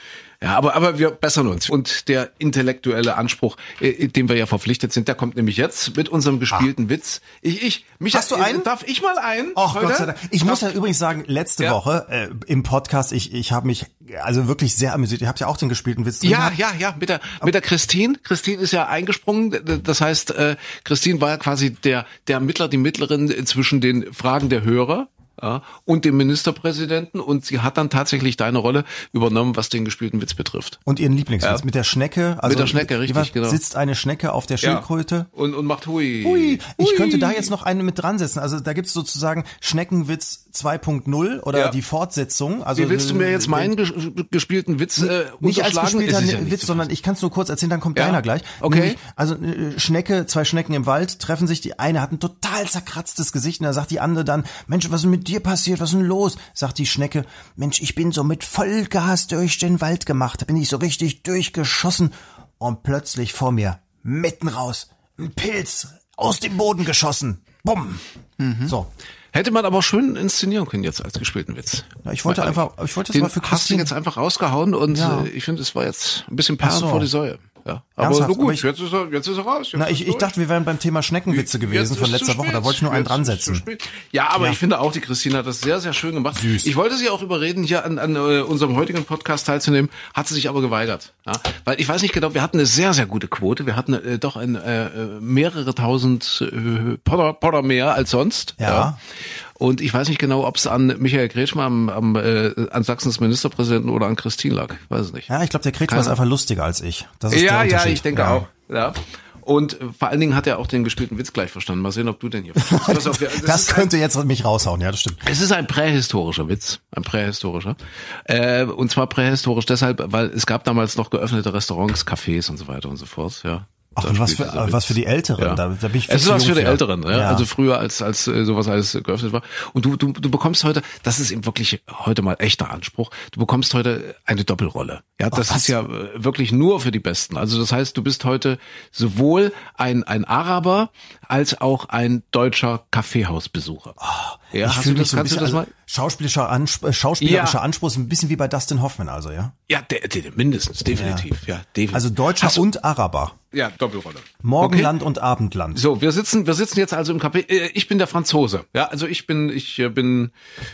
Ja, aber, aber wir bessern uns. Und der intellektuelle Anspruch, äh, dem wir ja verpflichtet sind, der kommt nämlich jetzt mit unserem gespielten ah. Witz. Ich, ich, mich, Hast du einen? Darf ich mal einen? Ach Gott sei Dank. Ich darf? muss ja übrigens sagen, letzte ja. Woche äh, im Podcast, ich, ich habe mich also wirklich sehr amüsiert. Ihr habt ja auch den gespielten Witz drin. Ja, gehabt. ja, ja, mit der, mit der Christine. Christine ist ja eingesprungen. Das heißt, äh, Christine war ja quasi der, der Mittler, die Mittlerin zwischen den Fragen der Hörer ja, und dem Ministerpräsidenten und sie hat dann tatsächlich deine Rolle übernommen, was den gespielten Witz betrifft. Und ihren Lieblingswitz ja. mit der Schnecke. Also mit der Schnecke, richtig, genau. Sitzt eine Schnecke auf der Schildkröte. Ja. Und, und macht hui. Hui. Ich hui. könnte da jetzt noch eine mit dran setzen. Also da gibt's sozusagen Schneckenwitz 2.0 oder ja. die Fortsetzung. Also, Wie willst du mir jetzt meinen ges gespielten Witz äh, Nicht als gespielter Witz, sondern ich kann es nur kurz erzählen, dann kommt deiner gleich. Okay. Nämlich, also äh, Schnecke, zwei Schnecken im Wald treffen sich. Die eine hat ein total zerkratztes Gesicht und da sagt die andere dann, Mensch, was ist mit dir passiert? Was ist denn los? Sagt die Schnecke, Mensch, ich bin so mit Vollgas durch den Wald gemacht, da bin ich so richtig durchgeschossen und plötzlich vor mir, mitten raus, ein Pilz aus dem Boden geschossen. Bumm. Mhm. So. Hätte man aber schön inszenieren können jetzt als gespielten Witz. Ja, ich wollte einfach, ich wollte das Den mal für Christine. Hast du jetzt einfach rausgehauen und ja. Äh, ich finde, es war jetzt ein bisschen Perlen so. vor die Säue. Ja. Aber so gut, ich, jetzt, ist er, jetzt ist er raus. na, ich, ich dachte, wir wären beim Thema Schneckenwitze gewesen von letzter Woche. Da wollte ich nur einen dran setzen. Ja, aber ja. ich finde auch, die Christine hat das sehr, sehr schön gemacht. Süß. Ich wollte sie auch überreden, hier an, an uh, unserem heutigen Podcast teilzunehmen, hat sie sich aber geweigert. Ja? Weil ich weiß nicht genau, wir hatten eine sehr, sehr gute Quote. Wir hatten äh, doch ein, äh, mehrere tausend äh, Potter, Potter mehr als sonst. ja. ja. Und ich weiß nicht genau, ob es an Michael Kretschmer, am, am, äh, an Sachsens Ministerpräsidenten oder an Christine lag. Weiß es nicht. Ja, ich glaube, der Kretschmer ist einfach lustiger als ich. Das ist ja, ja, ich denke ja. auch. Ja. Und vor allen Dingen hat er auch den gespielten Witz gleich verstanden. Mal sehen, ob du den hier verstehst. Das, das könnte ein, jetzt mich raushauen, ja, das stimmt. Es ist ein prähistorischer Witz, ein prähistorischer. Äh, und zwar prähistorisch deshalb, weil es gab damals noch geöffnete Restaurants, Cafés und so weiter und so fort, ja. Ach, und was für, was für die Älteren, ja. da, da bin ich Es ist was für die Älteren, ja. ja. Also früher, als, als äh, sowas alles geöffnet war. Und du, du, du bekommst heute, das ist eben wirklich heute mal echter Anspruch, du bekommst heute eine Doppelrolle. Ja, das Ach, ist ja äh, wirklich nur für die Besten. Also das heißt, du bist heute sowohl ein, ein Araber als auch ein deutscher Kaffeehausbesucher. Oh, ja, ich hast du das, so kannst du das mal? Schauspielerischer, Anspruch, äh, schauspielerischer ja. Anspruch ist ein bisschen wie bei Dustin Hoffman, also, ja? Ja, de, de, mindestens, definitiv, ja, ja definitiv. Also Deutscher und Araber. Ja, Doppelrolle. Morgenland okay. und Abendland. So, wir sitzen, wir sitzen jetzt also im Café. Äh, ich bin der Franzose. Ja, also ich bin, ich äh, bin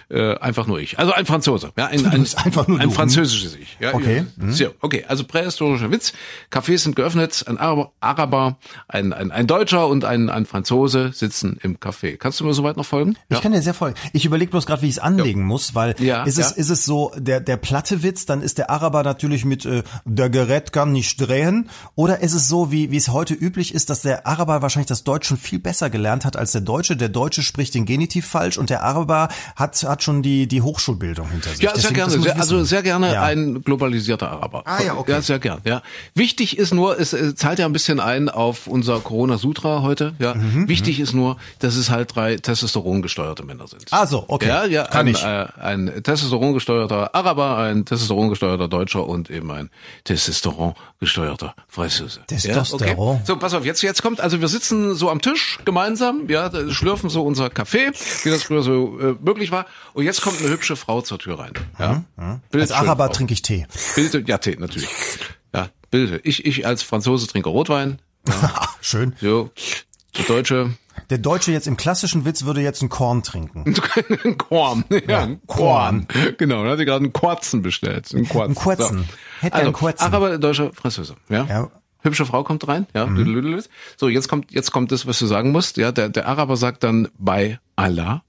äh, einfach nur ich. Also ein Franzose. Ja, ein, ein, einfach nur ein französisches Ich. Ja, okay. Mhm. So, okay. Also prähistorischer Witz. Cafés sind geöffnet. Ein Araber, ein, ein, ein Deutscher und ein, ein Franzose sitzen im Café. Kannst du mir soweit noch folgen? Ich ja. kann dir sehr folgen. Ich überlege bloß gerade, wie ich es anlegen ja. muss, weil ja, ist es ist es so der der platte Witz, dann ist der Araber natürlich mit äh, der Gerät kann nicht drehen oder ist es so wie wie es heute üblich ist, dass der Araber wahrscheinlich das Deutsche viel besser gelernt hat als der Deutsche. Der Deutsche spricht den Genitiv falsch und der Araber hat, hat schon die, die Hochschulbildung hinter sich. Ja, Deswegen, sehr gerne. Sehr, also sehr gerne ja. ein globalisierter Araber. Ah ja, okay. Ja, sehr gern. Ja. Wichtig ist nur, es zahlt ja ein bisschen ein auf unser Corona-Sutra heute. Ja. Mhm, Wichtig mhm. ist nur, dass es halt drei Testosteron gesteuerte Männer sind. Ah so, okay. Ja, ja, Kann ein, ich. Äh, ein Testosteron gesteuerter Araber, ein Testosteron gesteuerter Deutscher und eben ein Testosteron gesteuerter Franzose. Testosteron. Ja, okay. So, pass auf, jetzt, jetzt kommt, also wir sitzen so am Tisch gemeinsam, ja, schlürfen so unser Kaffee, wie das früher so äh, möglich war. Und jetzt kommt eine hübsche Frau zur Tür rein. Ja? Mhm. Als Araber trinke ich Tee. Bild, ja, Tee, natürlich. Ja, Bilde. Ich, ich als Franzose trinke Rotwein. Ja. Schön. So, der Deutsche. Der Deutsche jetzt im klassischen Witz würde jetzt ein Korn trinken. ein Korn, ja, ja ein Korn. Korn. Genau, da hat sie gerade einen Quarzen bestellt. Ein Quarzen. Ein Quarzen. So. Hätte also, einen Quarzen. Araber, Deutscher, Franzose. Ja. ja hübsche Frau kommt rein, ja. Mhm. So, jetzt kommt, jetzt kommt das, was du sagen musst, ja. Der, der Araber sagt dann bei Allah.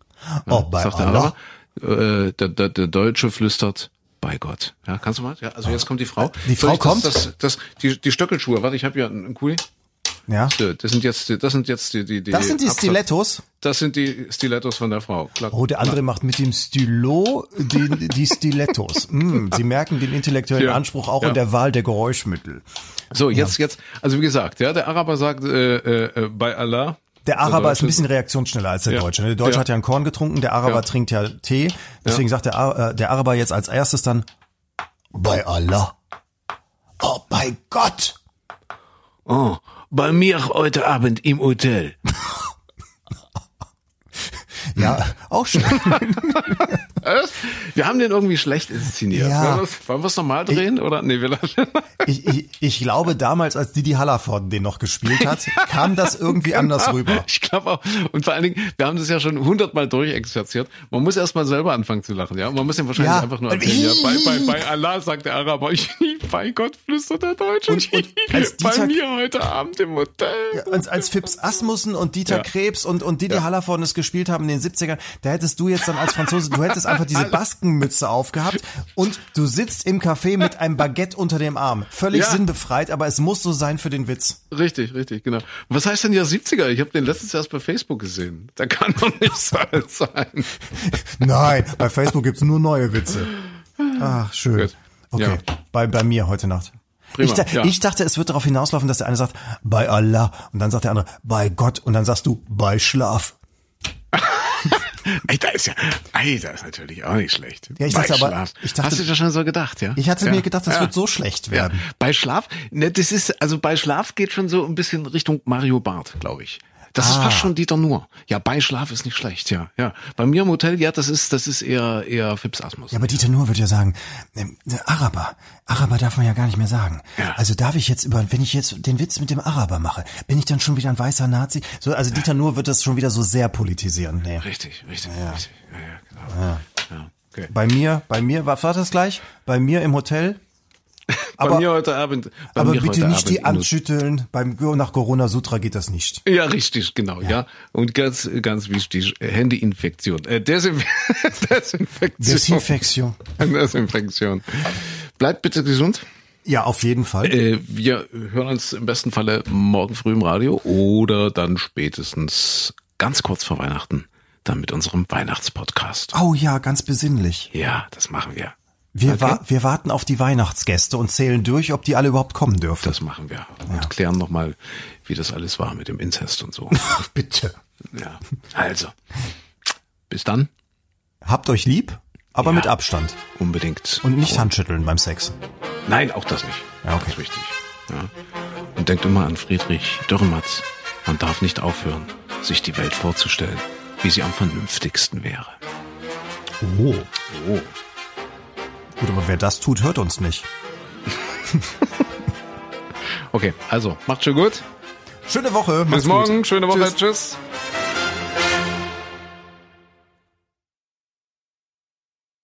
Oh, bei sagt Allah. Der, Araber. Äh, der, der, der Deutsche flüstert bei Gott. Ja, kannst du mal? Ja, also jetzt kommt die Frau. Die Frau kommt. Das, das, das, die, die Stöckelschuhe. Warte, ich habe hier einen Kuli. Ja. Das sind jetzt, das sind jetzt die, die, die Das sind die Stilettos? Das sind die Stilettos von der Frau. Klar. Oh, der andere Klar. macht mit dem Stylo die, die Stilettos. mm, Sie merken den intellektuellen ja. Anspruch auch ja. in der Wahl der Geräuschmittel. So, jetzt, ja. jetzt, also wie gesagt, ja, der Araber sagt äh, äh, bei Allah. Der Araber ist ein bisschen reaktionsschneller als der ja. Deutsche. Ne? Der Deutsche ja. hat ja einen Korn getrunken, der Araber ja. trinkt ja Tee. Deswegen sagt der, äh, der Araber jetzt als erstes dann bei Allah. Oh, bei Gott. Oh, bei mir heute Abend im Hotel. Ja, auch schön. wir haben den irgendwie schlecht inszeniert. Ja. Wollen wir es nochmal drehen? Ich, oder? Nee, wir ich, ich, ich glaube, damals, als Didi Hallervorden den noch gespielt hat, kam das irgendwie anders rüber. Ich glaube auch. Und vor allen Dingen, wir haben das ja schon hundertmal durchexerziert. Man muss erst mal selber anfangen zu lachen. Ja, Man muss ihm wahrscheinlich ja. einfach nur erzählen. Ja, bei, bei, bei Allah sagt der Araber, ich, bei Gott flüstert der Deutsche. Und, und als Dieter, bei mir heute Abend im Hotel. Ja, als, als Fips Asmussen und Dieter ja. Krebs und, und Didi ja. Hallervorden es gespielt haben in den 70ern, da hättest du jetzt dann als Franzose, du hättest einfach diese Baskenmütze aufgehabt und du sitzt im Café mit einem Baguette unter dem Arm. Völlig ja. sinnbefreit, aber es muss so sein für den Witz. Richtig, richtig, genau. Was heißt denn ja 70er? Ich habe den letztens erst bei Facebook gesehen. Da kann doch nicht so alt sein. Nein, bei Facebook gibt's nur neue Witze. Ach, schön. Gut. Okay, ja. bei, bei mir heute Nacht. Prima, ich, ja. ich, dachte, es wird darauf hinauslaufen, dass der eine sagt, bei Allah, und dann sagt der andere, bei Gott, und dann sagst du, bei Schlaf. Ey, da ist ja, ey, das ist natürlich auch nicht schlecht. Ja, ich dachte aber, ich dachte, hast du das schon so gedacht, ja? Ich hatte ja. mir gedacht, das ja. wird so schlecht werden. Ja. Bei Schlaf, ne, das ist, also bei Schlaf geht schon so ein bisschen Richtung Mario Barth, glaube ich. Das ah. ist fast ah. schon Dieter Nur. Ja, Beischlaf ist nicht schlecht, ja. Ja. Bei mir im Hotel, ja, das ist, das ist eher, eher Fips Asmus. Ja, aber Dieter Nur würde ja sagen, äh, Araber. Araber darf man ja gar nicht mehr sagen. Ja. Also darf ich jetzt über, wenn ich jetzt den Witz mit dem Araber mache, bin ich dann schon wieder ein weißer Nazi? So, also Dieter Nur wird das schon wieder so sehr politisieren. Nee. Richtig, richtig, ja. richtig. Ja, ja, genau. Ja. Ja, okay. Bei mir, bei mir, was war das gleich? Bei mir im Hotel aber, bei mir heute Abend. aber bitte nicht Abend die Hand schütteln. Beim nach Corona Sutra geht das nicht. Ja, richtig, genau, ja. ja. Und ganz, ganz wichtig, Handyinfektion. Äh, Desinf Desinfektion. Desinfektion. Desinfektion. Bleibt bitte gesund. Ja, auf jeden Fall. Äh, wir hören uns im besten Falle morgen früh im Radio oder dann spätestens ganz kurz vor Weihnachten dann mit unserem Weihnachtspodcast. Oh ja, ganz besinnlich. Ja, das machen wir. Wir, okay. wa wir warten auf die Weihnachtsgäste und zählen durch, ob die alle überhaupt kommen dürfen. Das machen wir. Und ja. klären nochmal, wie das alles war mit dem Inzest und so. Bitte. Ja, also. Bis dann. Habt euch lieb, aber ja, mit Abstand. Unbedingt. Und nicht Handschütteln beim Sex. Nein, auch das nicht. Ja, okay. Das ist wichtig. Ja. Und denkt immer an Friedrich Dürrematz. Man darf nicht aufhören, sich die Welt vorzustellen, wie sie am vernünftigsten wäre. Oh. Oh. Gut, aber wer das tut, hört uns nicht. Okay, also macht schon gut. Schöne Woche. Bis morgen. Gut. Schöne Woche. Tschüss. Tschüss.